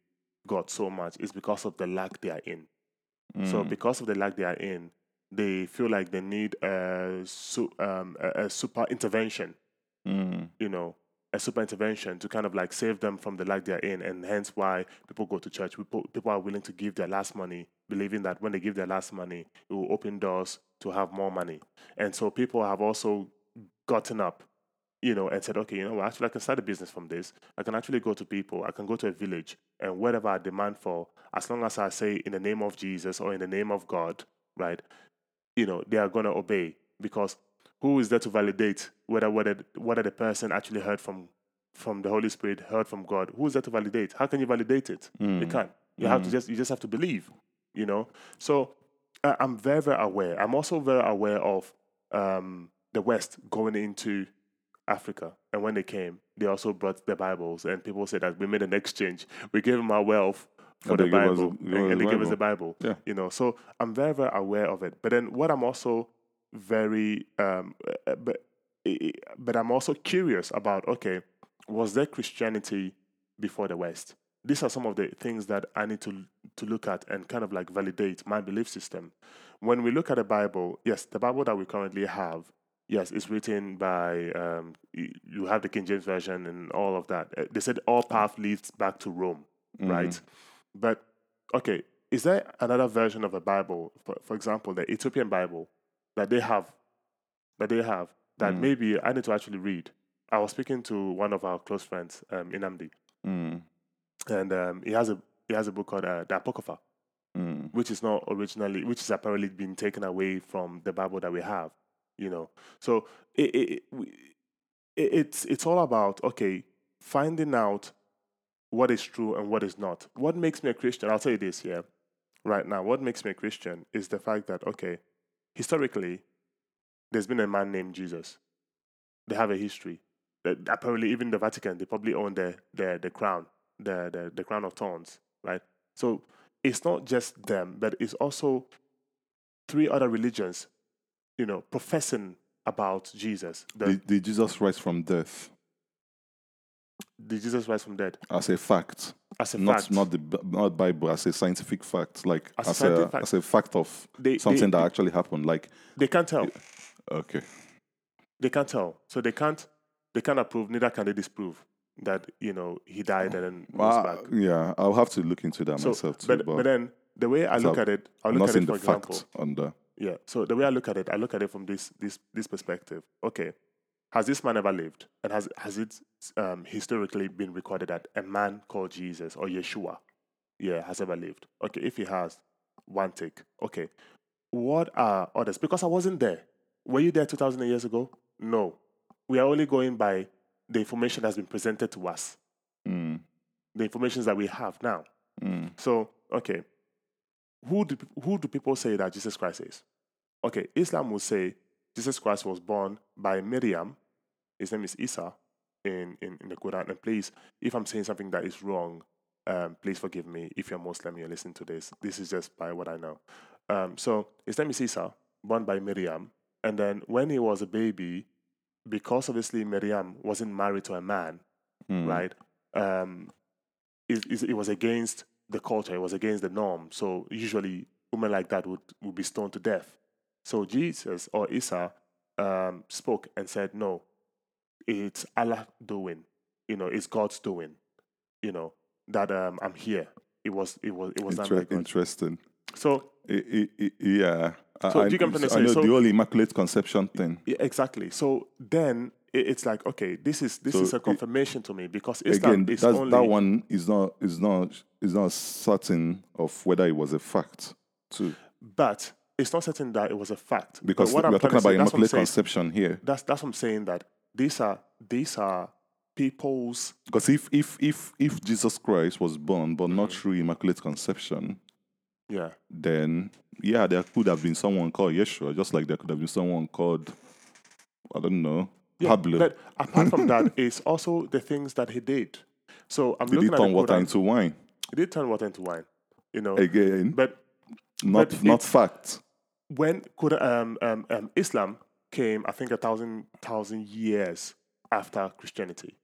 God so much is because of the lack they are in. So mm, because of the lack they are in, they feel like they need a, su- um, a, a super intervention mm, you know, a super intervention to kind of like save them from the lack they're in, and hence why people go to church. People people are willing to give their last money, believing that when they give their last money, it will open doors to have more money. And so people have also gotten up, you know, and said, okay, you know, what, actually I can start a business from this. I can actually go to people. I can go to a village, and whatever I demand for, as long as I say in the name of Jesus or in the name of God, right? You know, they are gonna obey because who is there to validate whether whether whether the person actually heard from from the Holy Spirit, heard from God? Who is there to validate? How can you validate it? You mm, can't. You have to just you just have to believe. You know. So I I'm very very aware. I'm also very aware of um, the West going into Africa, and when they came, they also brought the Bibles, and people said that we made an exchange. We gave them our wealth for And the they gave us Bible, and, and they the gave us the Bible. Yeah. You know, so I'm very very aware of it. But then what I'm also very um, uh, but but I'm also curious about okay, was there Christianity before the West? These are some of the things that I need to to look at and kind of like validate my belief system. When we look at the Bible, yes, the Bible that we currently have, yes, it's written by um, you have the King James version and all of that. They said all path leads back to Rome, mm, right? But okay, is there another version of a Bible, for, for example, the Ethiopian Bible that they have, that they have that Mm. maybe I need to actually read? I was speaking to one of our close friends, um, Nnamdi, mm, and um, he has a he has a book called uh, the Apocrypha, mm, which is not originally, which is apparently been taken away from the Bible that we have, you know. So it, it, it, it, it's it's all about okay, finding out what is true and what is not. What makes me a Christian? I'll tell you this here, right now. What makes me a Christian is the fact that okay, historically, there's been a man named Jesus. They have a history. Apparently, even the Vatican, they probably own the the the crown, the the, the crown of thorns, right? So it's not just them, but it's also three other religions, you know, professing about Jesus. The, Did, did Jesus rise from death the Jesus rise from dead as a fact? as a not fact. not the not Bible as a scientific fact, like As a as, scientific a fact. as a fact of They- something they- that actually happened. Like they can't tell. okay, They can't tell. So they can't. They can't approve. Neither can they disprove that you know he died and then rose Uh, back. yeah, I'll have to look into that So, myself too. but, But, but then the way I look at it, I look at it for example. fact on the. Yeah. So the way I look at it, I look at it from this this this perspective. Okay, has this man ever lived, and has has it um, historically been recorded that a man called Jesus or Yeshua, yeah, has ever lived? Okay, if he has, one take. Okay, what are others? Because I wasn't there. Were you there two thousand years ago? No. We are only going by the information that's been presented to us, Mm, the information that we have now. mm, So, okay, who do who do people say that Jesus Christ is? Okay, Islam will say Jesus Christ was born by Miriam. His name is Isa in, in, in the Quran. And please, if I'm saying something that is wrong, um, please forgive me. If you're Muslim, you're listening to this. This is just by what I know. Um, so his name is Isa, born by Miriam. And then when he was a baby, because obviously Miriam wasn't married to a man, mm, right? Um, it, it, it was against the culture, it was against the norm. So usually, women like that would, would be stoned to death. So Jesus or Isa um, spoke and said, No, it's Allah doing, you know, it's God's doing, you know, that um, I'm here. It was it was it was Inter- interesting. So I- I- I- yeah. I- So I, do you get I'm I know say? the whole immaculate conception thing. yeah, exactly. So then it, it's like okay, this is this So is a it- confirmation to me because Islam Again, is only that one is not is not is not certain of whether it was a fact too, but it's not certain that it was a fact. Because what we I'm are talking about say, that's what immaculate conception here. That's that's what I'm saying that these are these are people's Because if if if if Jesus Christ was born but not Mm-hmm. through immaculate conception, yeah then yeah, there could have been someone called Yeshua, just like there could have been someone called I don't know Yeah, Pablo. But apart from that, it's also the things that he did. So I'm Did he looking at turn water into wine? He did turn water into wine, you know. Again, But not but not fact. when could um, um, um, Islam came, I think a thousand thousand years after Christianity.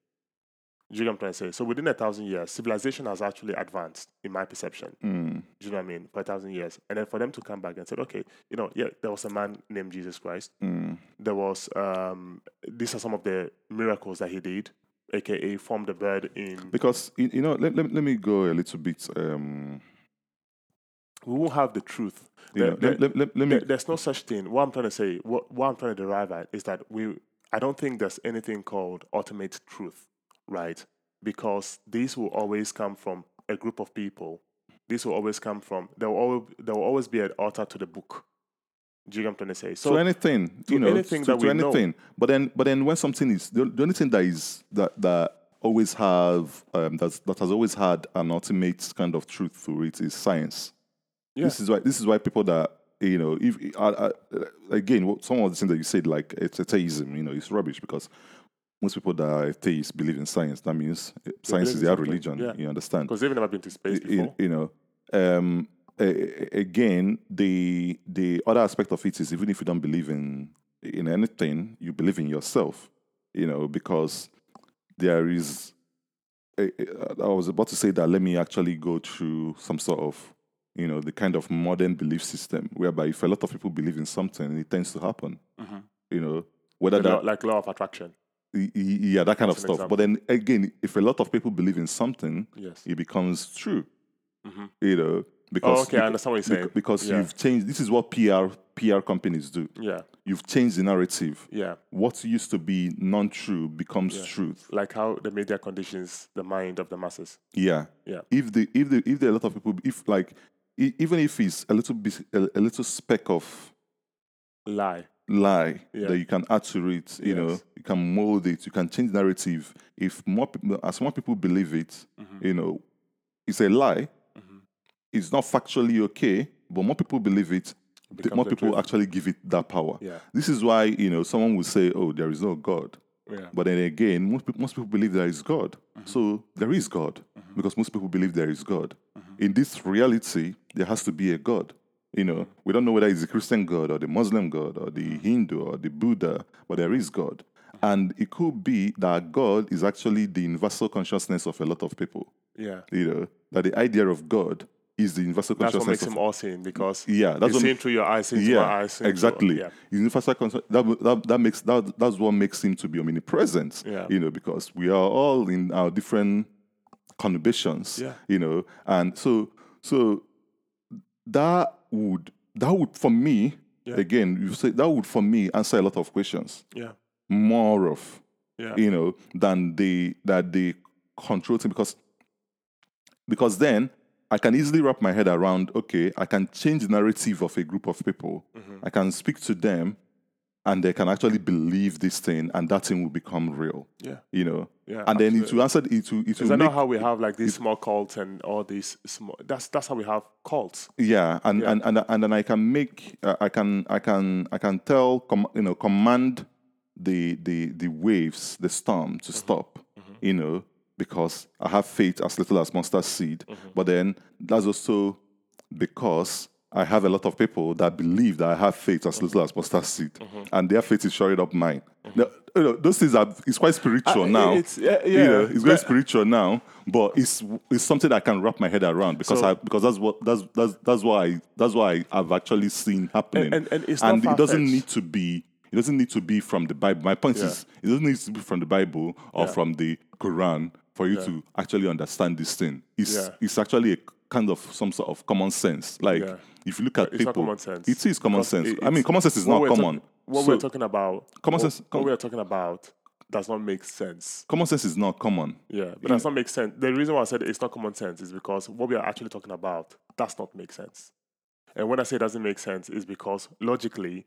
Do you get what I'm trying to say? So within a thousand years, civilization has actually advanced, in my perception. Mm, Do you know what I mean? For a thousand years, and then for them to come back and said, okay, you know, yeah, there was a man named Jesus Christ. mm. There was um, these are some of the miracles that he did, aka formed the bird in. Because you, you know, let, let, let me go a little bit. Um, We won't have the truth. you The- know, the- let, let, let, me there's no such thing. What I'm trying to say, what, what I'm trying to derive at is that we, I don't think there's anything called ultimate truth, right? Because these will always come from a group of people. This will always come from there will always there will always be an altar to the book. Do you what I'm trying to say? So to anything, to you know, anything to, that to we know. anything. But then, but then, when something is the, the only thing that is that that always have um, that has always had an ultimate kind of truth to it is science. Yeah. This is why this is why people that you know, if uh, uh, again, what- some of the things that you said, like it's atheism, you know, it's rubbish because most people that are atheists believe in science. That means uh, science is their religion. yeah. You understand? because they've never been to space before. you know um again the the other aspect of it is even if you don't believe in in anything you believe in yourself you know because there is a- i was about to say that let me actually go through some sort of you know the kind of modern belief system whereby if a lot of people believe in something it tends to happen Mhm. you know whether The that like law of attraction. yeah that kind of That's an stuff but then again if a lot of people believe in something Yes. it becomes true Mhm. you know because Oh, okay, I understand what you're saying. because Yeah. you've changed this is what PR PR companies do Yeah. you've changed the narrative Yeah. what used to be non-true becomes Yeah. truth Like how the media conditions the mind of the masses. yeah Yeah. if the if the if there are a lot of people if like even if it's a little bit a, a little speck of Lie. lie Yeah. that you can add to it you know you can mold it you can change narrative if more people as more people believe it Mhm. you know it's a lie Mhm. it's not factually okay but more people believe it the more people truth. actually give it that power Yeah. this is why you know someone will say oh there is no god Yeah. but then again most people, most people believe there is god Mm-hmm. so there is god because most people believe there is god Mm-hmm. In this reality there has to be a god you know we don't know whether it's the christian god or the muslim god or the hindu or the buddha but there is god and it could be that god is actually the universal consciousness of a lot of people Yeah. you know that the idea of god is the universal That's what consciousness makes of him all seeing because yeah that's what seeing through your eyes, through yeah, my eyes. seeing through- exactly. yeah. Universal conscious that, that that makes that that's what makes him to be omnipresent. Yeah. You know, because we are all in our different conurbations. Yeah. You know, and so so that would that would for me Yeah. again you say that would for me answer a lot of questions Yeah. more of Yeah. you know than the that the control thing because because then I can easily wrap my head around okay I can change the narrative of a group of people Mhm. I can speak to them and they can actually believe this thing and that thing will become real Yeah. you know Yeah. and then it absolutely. will answer it will it will make, how we have like these small cults and all these small? That's that's how we have cults. yeah and, Yeah. And, and and then I can make uh, I can I can I can tell com- you know command the the the waves the storm Mm-hmm. to stop you know because I have faith as little as mustard seed Mm-hmm. but then that's also because I have a lot of people that believe that I have faith as little as mustard seed Mm-hmm. and their faith is shoring up mine Now, you know, those things are it's quite spiritual Uh, now It's yeah, yeah. you know, it's very spiritual now, but it's it's something I can wrap my head around because So- I because that's what that's that's that's I that's what I have actually seen happening. And- and- and it's and not it doesn't need to be It doesn't need to be from the Bible. My point Yeah. is, it doesn't need to be from the Bible or Yeah. from the Quran for you Yeah. to actually understand this thing. It's it's actually a kind of some sort of common sense. Like. If you look at It's people, not common sense. it is common Because sense. it- I mean, common sense is not common. what So, we're talking about, Common sense- what com- we're talking about does not make sense. common sense is not common. Yeah, but does not make sense. The reason why I said it's not common sense is because what we are actually talking about does not make sense. And when I say it doesn't make sense, is because logically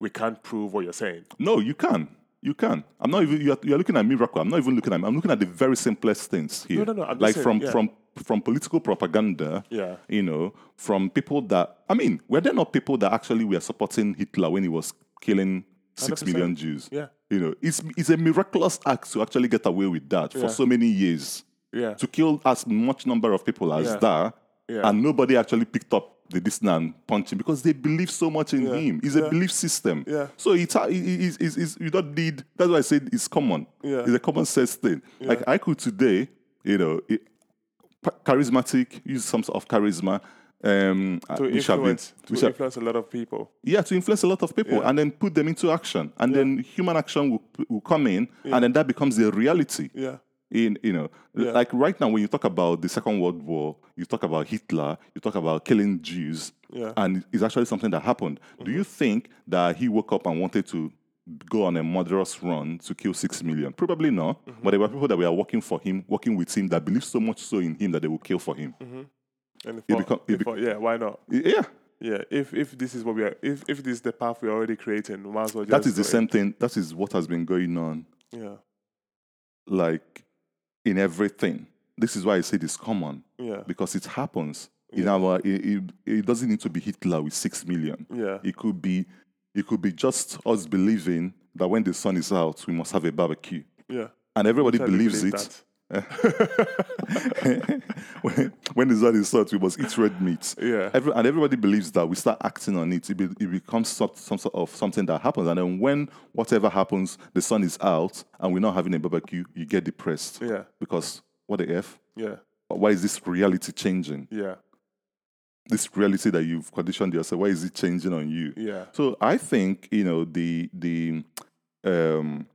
we can't prove what you're saying. No, you can. You can. I'm not even. You're, you're looking at miracle. I'm not even looking at. I'm looking at the very simplest things here. no, no, I'm just like saying, from yeah. from from political propaganda. Yeah. You know, from people that. I mean, were there not people that actually were supporting Hitler when he was killing six 100%. million Jews? Yeah. You know, it's it's a miraculous act to actually get away with that Yeah. for so many years. Yeah. To kill as much number of people as Yeah. that, Yeah. and nobody actually picked up the this and punching because they believe so much in him. It's a belief system. Yeah. So it's, it's, it's, it's you don't need. That's why I said it's common. Yeah. It's a common sense thing. Like I could today, you know, it, charismatic, use some sort of charisma. Um, To which have been- influence, to have- influence a lot of people. yeah, to influence a lot of people Yeah. and then put them into action, and then human action will, will come in, and then that becomes a reality Yeah. in you know Yeah. like right now when you talk about the second world war you talk about hitler you talk about killing jews Yeah. Mm-hmm. and it's actually something that happened do you think that he woke up and wanted to go on a murderous run to kill six million. Probably not Mm-hmm. but there were people that were working for him working with him that believed so much so in him that they would kill for him. And It for, become- it if yeah, why not? yeah. Yeah, if if this is what we are, if if this is the path we're already creating, we might as well just that is the same thing that is what has been going on. Yeah, like in everything. This is why i say it's common yeah, because it happens. In our it, it, it doesn't need to be hitler with six million. Yeah, it could be it could be just us believing that when the sun is out we must have a barbecue. Yeah. and everybody believes believe it. when, when the sun is out we must eat red meat. Yeah. Every, and everybody believes that. We start acting on it. It, be, it becomes some, some sort of something that happens. And then when whatever happens the sun is out and we're not having a barbecue you get depressed. Yeah, because what the f? Yeah, why is this reality changing? Yeah, this reality that you've conditioned yourself why is it changing on you? Yeah, so i think you know the the um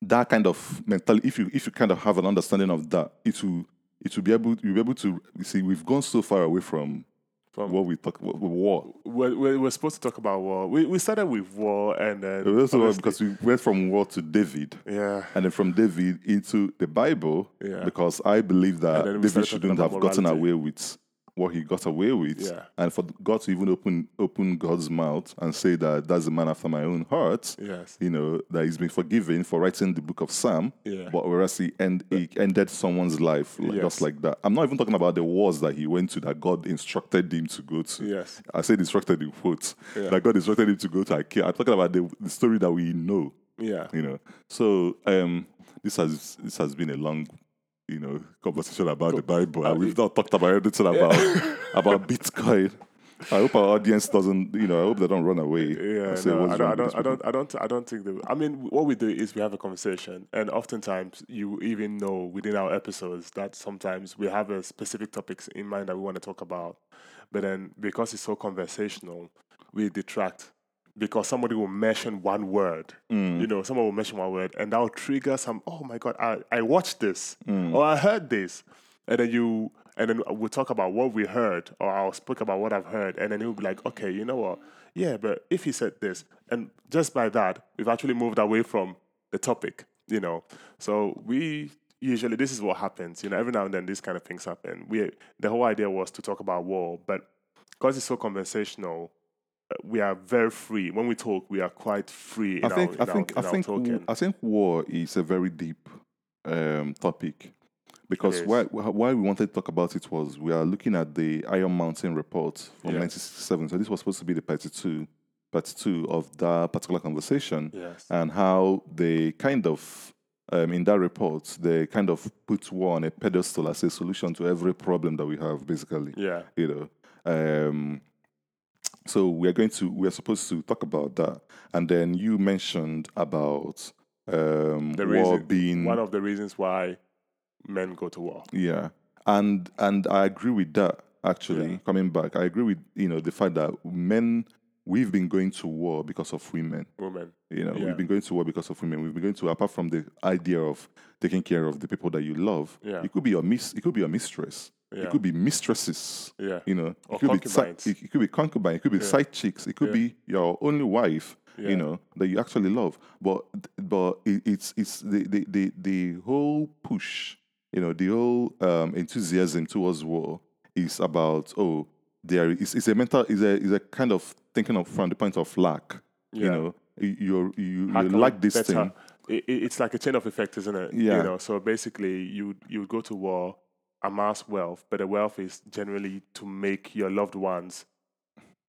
that kind of mentality if you if you kind of have an understanding of that it will it will be able you'll be able to you see we've gone so far away from From- what we talk what, war. We're, we're, supposed to talk about war. We we started with war, and then It also obviously- because we went from war to david. Yeah, and then from david into the bible Yeah. because i believe that And then we david shouldn't have about gotten away with what he got away with Yeah. and for God to even open open God's mouth and say that that's a man after my own heart, yes, you know, that he's been forgiven for writing the book of Psalm, Yeah. but whereas he, end, he ended someone's life like, Yes. just like that. I'm not even talking about the wars that he went to that God instructed him to go to. yes, I said instructed in quotes, Yeah. that God instructed him to go to IKEA. I'm talking about the, the story that we know, yeah, you know. So um, this has this has been a long, you know, conversation about the Bible, and we've not talked about anything about about Bitcoin. I hope our audience doesn't, you know, I hope they don't run away. Yeah, no, I don't, I don't, I don't, I don't, I don't think that. I mean, what we do is we have a conversation, and oftentimes you even know within our episodes that sometimes we have a specific topics in mind that we want to talk about, but then because it's so conversational, we detract because somebody will mention one word. Mm. You know, someone will mention one word, and that will trigger some. Oh my god, I I watched this, or I heard this, and then you. And then we'll talk about what we heard, or I'll speak about what I've heard, and then he'll be like, "Okay, you know what? Yeah, but if he said this, and just by that, we've actually moved away from the topic, you know. So we usually this is what happens, you know. Every now and then, these kind of things happen. We the whole idea was to talk about war, but because it's so conversational, we are very free. When we talk, we are quite free. In I think, our, I think, our, I in our think, talking. I think war is a very deep um, topic because why why we wanted to talk about it was we are looking at the Iron Mountain report from Yeah. 1967. So this was supposed to be the part two, part two of that particular conversation, Yes. and how they kind of. Um, in that report, they kind of put war on a pedestal as a solution to every problem that we have, basically yeah. you know. Um, so we are going to we are supposed to talk about that, and then you mentioned about um, The war reason, being one of the reasons why men go to war. yeah, and and I agree with that. Actually, Yeah. coming back, I agree with you know the fact that men we've been going to war because of women. Women. You know, Yeah. we've been going to war because of women. We've been going to apart from the idea of taking care of the people that you love. Yeah. It could be your miss. It could be your mistress. Yeah. It could be mistresses. Yeah. You know, Or it could be concubines. it, it could be concubine. It could be side chicks. It could be your only wife. Yeah. You know that you actually love. But but it, it's it's the, the the the whole push. You know, the whole um, enthusiasm towards war is about oh there is it's a mental is a is a kind of thinking of from the point of lack. You know, you you How you this better- thing. It, it- it's like a chain of effect, isn't it? Yeah. You know, so basically, you you would go to war, amass wealth, but the wealth is generally to make your loved ones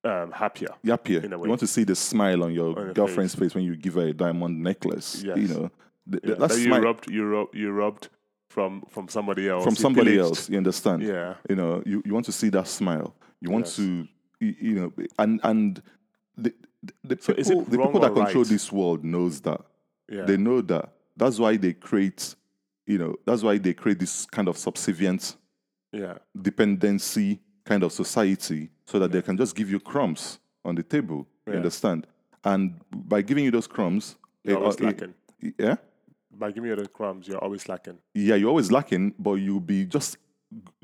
um, happier. happier. in a You want to see the smile on your On girlfriend's face. when you give her a diamond necklace. You know, Th- Yeah, that that you robbed, you robbed, you robbed from from somebody else. from somebody pillaged. else. You understand? Yeah, You know, you, you want to see that smile. You want Yes. to, you, you know, and and the the, the So people the people that control right? this world knows that. yeah, They know that. That's why they create. You know, that's why they create this kind of subservient yeah, dependency kind of society so that they can just give you crumbs on the table. You Yeah. understand? And by giving you those crumbs, You're eh, always eh, lacking. yeah, By giving you the crumbs, you're always lacking. yeah, you're always lacking, but you'll be just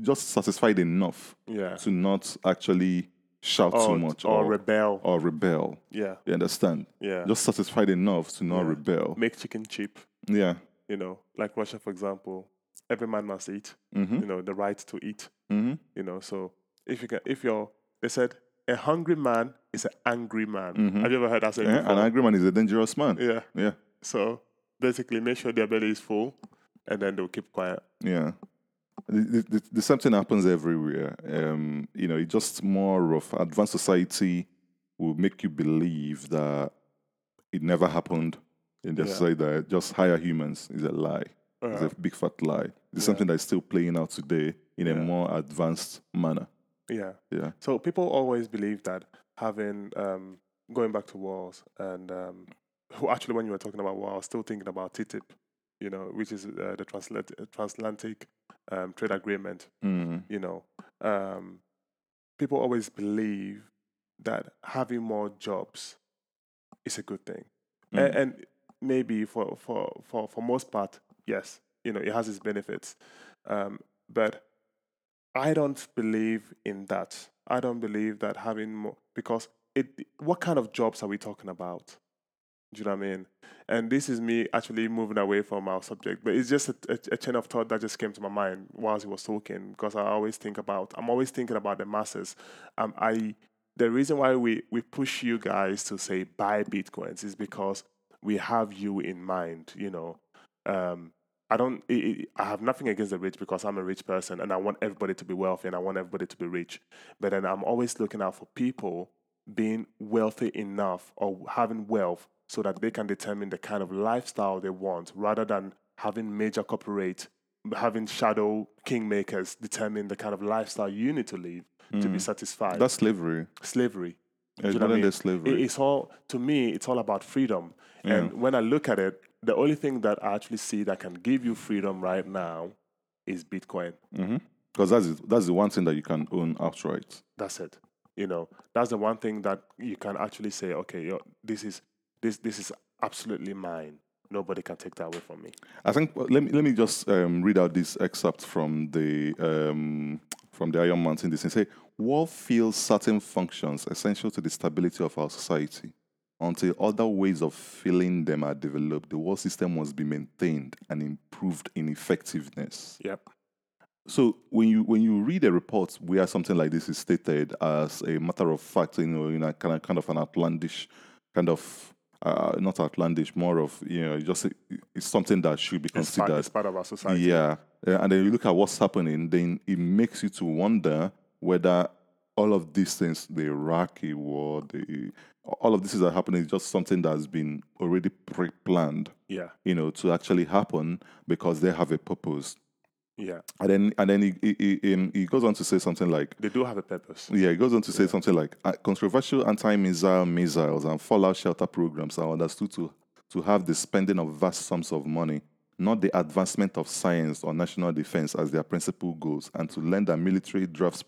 just satisfied enough Yeah, to not actually shout or, too much or or, rebel. or rebel. Yeah, You understand? yeah. Just satisfied enough to not Yeah. rebel. Make chicken cheap. Yeah. You know, like Russia, for example. Every man must eat. Mm-hmm. You know, the right to eat. Mm-hmm. You know, so if you can, if you're, they said a hungry man is an angry man. Mhm. Have you ever heard that said Yeah, before? an angry man is a dangerous man. yeah. Yeah. So basically, make sure their belly is full, and then they'll keep quiet. Yeah. The, the, the, the same thing happens everywhere. Um, you know, it's just more of advanced society will make you believe that it never happened in the Yeah. society that just hire humans is a lie. It's a big fat lie. It's Yeah. something that is still playing out today in a more advanced manner. yeah. Yeah. So people always believe that having um, going back to wars and um, who actually when you were talking about war, I was still thinking about TTIP, you know, which is uh, the transatlantic um, trade agreement. Mm. You know, um, people always believe that having more jobs is a good thing, Mm. and, maybe for, for for for most part, yes, you know, it has its benefits, um, but I don't believe in that. I don't believe that having more because it. What kind of jobs are we talking about? Do you know what I mean? And this is me actually moving away from our subject, but it's just a, a, a chain of thought that just came to my mind whilst he was talking because I always think about. I'm always thinking about the masses. Um, I the reason why we we push you guys to say buy bitcoins is because we have you in mind. You know, um, I don't. i i I have nothing against the rich because I'm a rich person and I want everybody to be wealthy and I want everybody to be rich. But then I'm always looking out for people being wealthy enough or having wealth so that they can determine the kind of lifestyle they want rather than having major corporate having shadow kingmakers determine the kind of lifestyle you need to live to be satisfied. That's slavery. slavery. It's you know I mean? slavery. It- it's all to me. It's all about freedom. And when I look at it, the only thing that I actually see that can give you freedom right now is Bitcoin. Because that's that's the one thing that you can own outright. That's it. You know, that's the one thing that you can actually say, okay, yo, this is this this is absolutely mine. Nobody can take that away from me. I think well, let me let me just um, read out this excerpt from the um, from the Iron Mountain. This and say, war fills certain functions essential to the stability of our society. Until other ways of filling them are developed, the war system must be maintained and improved in effectiveness. Yep. So when you when you read a report where something like this is stated as a matter of fact, you know, in a kind of kind of an outlandish kind of uh, not outlandish, more of you know, just it's something that should be It's part, considered. it's part of our society. Yeah, and then you look at what's happening, then it makes you to wonder whether all of these things, the Iraqi war, the all of this is happening is just something that's been already pre-planned, Yeah. you know, to actually happen because they have a purpose. Yeah. And then and then he, he, he, um, he goes on to say something like, They do have a purpose. yeah, he goes on to say something like "Uh, controversial anti-missile missiles and fallout shelter programs are understood to to have the spending of vast sums of money, not the advancement of science or national defense as their principal goals, and to lend that military drafts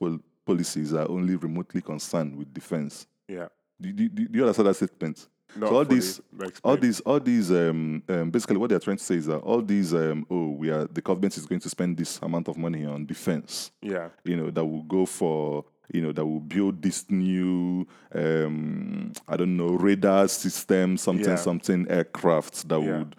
policies are only remotely concerned with defense. Yeah. Do, do, do you understand that statement? Not so all these, all these, all these, um, um, basically, what they're trying to say is that all these, um, oh, we are the government is going to spend this amount of money on defense. Yeah. You know, that will go for, you know, that will build this new, um, I don't know, radar system, something, Yeah. something aircraft that Yeah. would,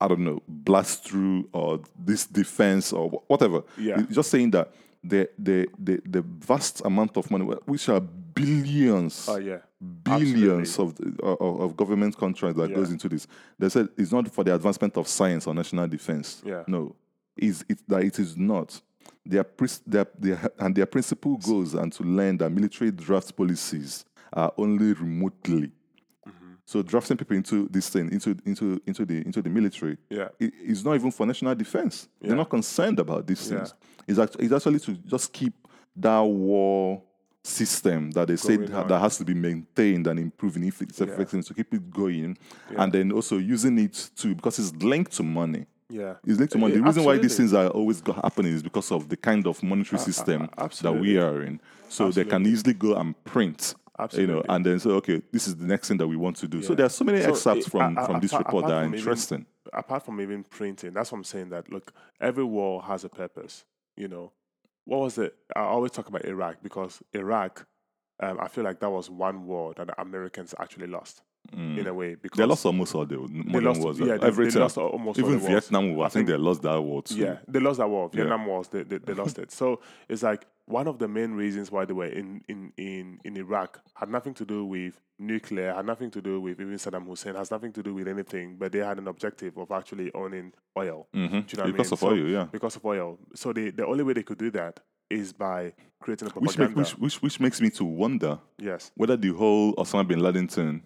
I don't know, blast through or this defense or whatever. Yeah. It's just saying that the the the, the vast amount of money, which are billions Oh yeah. billions of, of of government contracts that Yeah. goes into this. They said it's not for the advancement of science or national defense. Yeah. No, is it that it is not. Their, their, their and their principal goals and to learn that military draft policies are only remotely. So drafting people into this thing, into into into the into the military, Yeah. it- it's not even for national defense. Yeah. They're not concerned about these Yeah. things. It's, act- it's actually to just keep that war system that they say Going on. that has to be maintained and improving if it's Yeah. effective to keep it going, and then also using it to because it's linked to money. Yeah. It's linked to money. Yeah, the reason why these things are always happening is because of the kind of monetary system that we are in. So they can easily go and print. You know, Absolutely. and then say, okay, this is the next thing that we want to do. So there are so many So, excerpts i- from, a- a- from this apart- report that are from even- interesting. apart from even printing, that's what I'm saying. That look, every war has a purpose. You know, what was it? I always talk about Iraq because Iraq, um, I feel like that was one war that the Americans actually lost in a way because They lost almost all the modern lost- wars. yeah, they- they Everything. lost almost all even the wars. Vietnam War, I, think, think- they lost that war too. Yeah, they lost that war. Vietnam wars, they, they, they lost it. So it's like one of the main reasons why they were in, in, in, in Iraq had nothing to do with nuclear, had nothing to do with even Saddam Hussein, has nothing to do with anything, but they had an objective of actually owning oil. Mhm. Do you know what I because mean? of So- oil, yeah. Because of oil. So they, the only way they could do that is by creating a Which, propaganda. make, which, which, which makes me to wonder yes. whether the whole Osama bin Laden thing,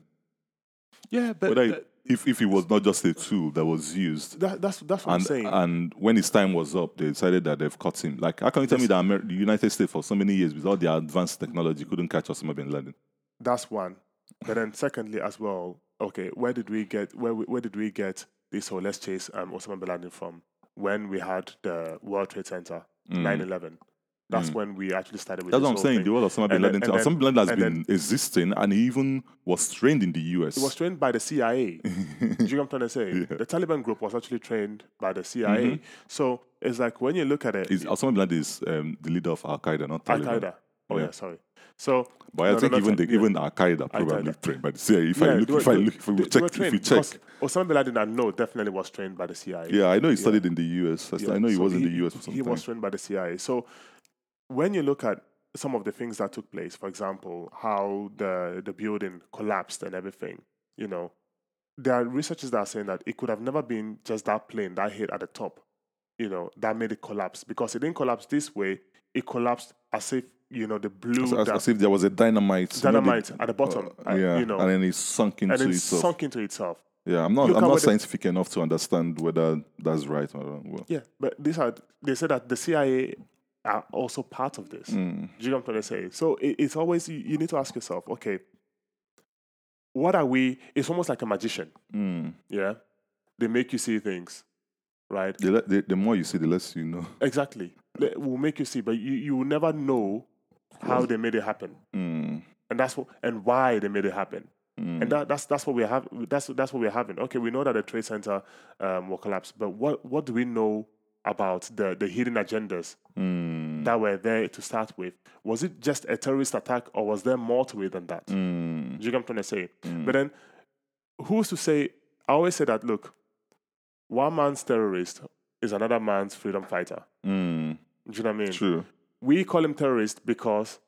Yeah, but whether that, if, if it was not just a tool that was used, that, that's that's what I'm saying. and when his time was up, they decided that they've caught him. Like, how can you tell me that Amer- the United States for so many years with all their advanced technology couldn't catch Osama bin Laden? That's one. But then secondly as well, okay, where did we get where we, where did we get this whole let's chase um, Osama bin Laden from? When we had the World Trade Center, 9-11. That's when we actually started with Mm. That's this what I'm saying. thing. The whole Osama bin Laden then- Osama bin Laden has been then- existing, and he even was trained in the US. It was trained by the CIA. Do you know what I'm trying to say? The Taliban group was actually trained by the CIA. Mm-hmm. So it's like when you look at it, Is Osama bin Laden is um, the leader of Al Qaeda, not Taliban. Al Qaeda. Oh Yeah. yeah, sorry. So, But I no, think no, even the, yeah. even Al Qaeda probably trained by the CIA. If I Yeah, look, were- if I look, if we check, if we check, Osama bin Laden, I know definitely was trained by the CIA. yeah, I know he studied in the US. I, Yeah, I know he was in the US for some He was trained by the CIA. So when you look at some of the things that took place, for example, how the the building collapsed and everything, you know, there are researchers that are saying that it could have never been just that plane that hit at the top, you know, that made it collapse because it didn't collapse this way. It collapsed as if you know the blue as, as, as if there was a dynamite, you know, the- dynamite at the bottom, uh, uh, yeah, you know, and then it sunk into and it itself. sunk into itself. yeah, I'm not, Look I'm not where the- scientific enough to understand whether that's right or wrong. Well, Yeah, but these are they said that the CIA are also part of this. mm, Do you know what I'm trying to say? So it, it's always you, you need to ask yourself, okay, what are we? It's almost like a magician. mm. Yeah, they make you see things, right? The, the, the more you see, the less you know. Exactly. They will make you see, but you you will never know how they made it happen, Mm, and that's what and why they made it happen. mm. And that, that's that's what we have. That's that's what we're having. Okay, we know that the trade center um, will collapse, but what what do we know about the the hidden agendas Mm, that were there to start with? Was it just a terrorist attack, or was there more to it than that? mm, Do you get what I'm trying to say? But then, who's to say? I always say that. Look, one man's terrorist is another man's freedom fighter. mm. Do you know what I mean? True. We call him terrorist because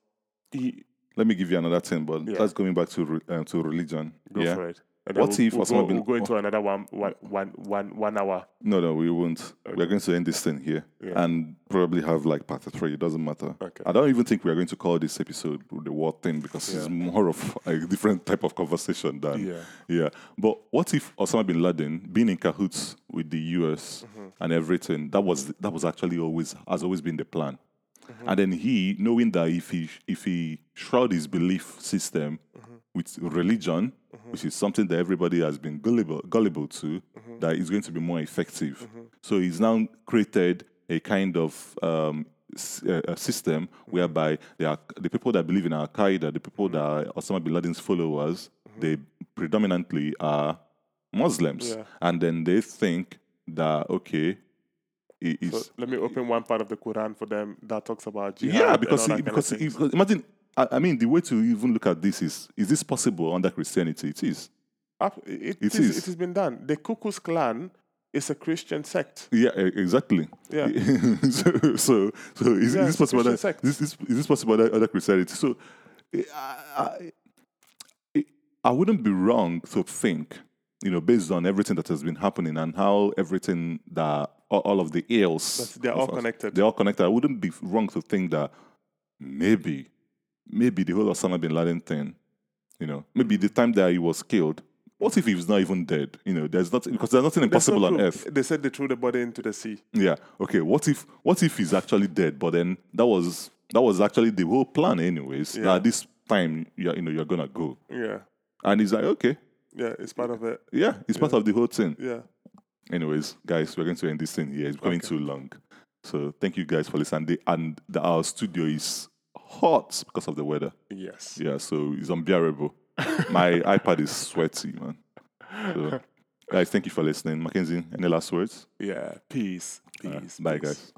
he Let me give you another thing, but Yeah. that's going back to um, to religion. go yeah. for it. What we'll, if we'll, Osama go, bin- we'll go into another one, one, one, one, one hour? No, no, we won't. We're going to end this thing here Yeah. and probably have like part three. It doesn't matter. Okay. I don't even think we are going to call this episode the war thing because it's more of a different type of conversation than Yeah. yeah. But what if Osama bin Laden being in cahoots with the US Mm-hmm. and everything? That was that was actually always has always been the plan. Mm-hmm. And then he, knowing that if he if he shroud his belief system Mm-hmm. with religion, Mm-hmm. which is something that everybody has been gullible, gullible to, Mm-hmm. that is going to be more effective. Mm-hmm. So he's now created a kind of um, a system mm-hmm. whereby they are the people that believe in Al Qaeda, the people that are Osama bin Laden's followers, they predominantly are Muslims, Yeah. and then they think that okay, it is So let me open one part of the Quran for them that talks about jihad. yeah, because all that it- kind because if- imagine. I I mean, the way to even look at this is: is this possible under Christianity? It is. It, it is, is. It has been done. The Ku Klux Klan is a Christian sect. Yeah, exactly. Yeah. so, so, so is, Yeah, is this possible? That, sect. is, this, is this possible under, under Christianity? So, I, I, I- wouldn't be wrong to think, you know, based on everything that has been happening and how everything that all, all of the ills they're all us- connected. They're all connected. I wouldn't be wrong to think that maybe, maybe the whole Osama bin Laden thing, you know, maybe the time that he was killed. What if he was not even dead? You know, there's nothing because there's nothing There's no impossible on earth. They said they threw the body into the sea. Yeah. Okay. What if what if he's actually dead? But then that was that was actually the whole plan, anyways. Yeah. That at this time, you're, you know, you're gonna go, Yeah. and he's like, okay, Yeah, it's part of it. yeah, it's part of the whole thing. Yeah. Anyways, guys, we're going to end this thing here. It's becoming Okay. too long, so thank you guys for listening. And the, our studio is hot because of the weather. Yes. Yeah, so it's unbearable. My iPad is sweaty, man. So, guys, thank you for listening. Mackenzie, any last words? Yeah. Peace. Uh, Peace. bye, peace. guys.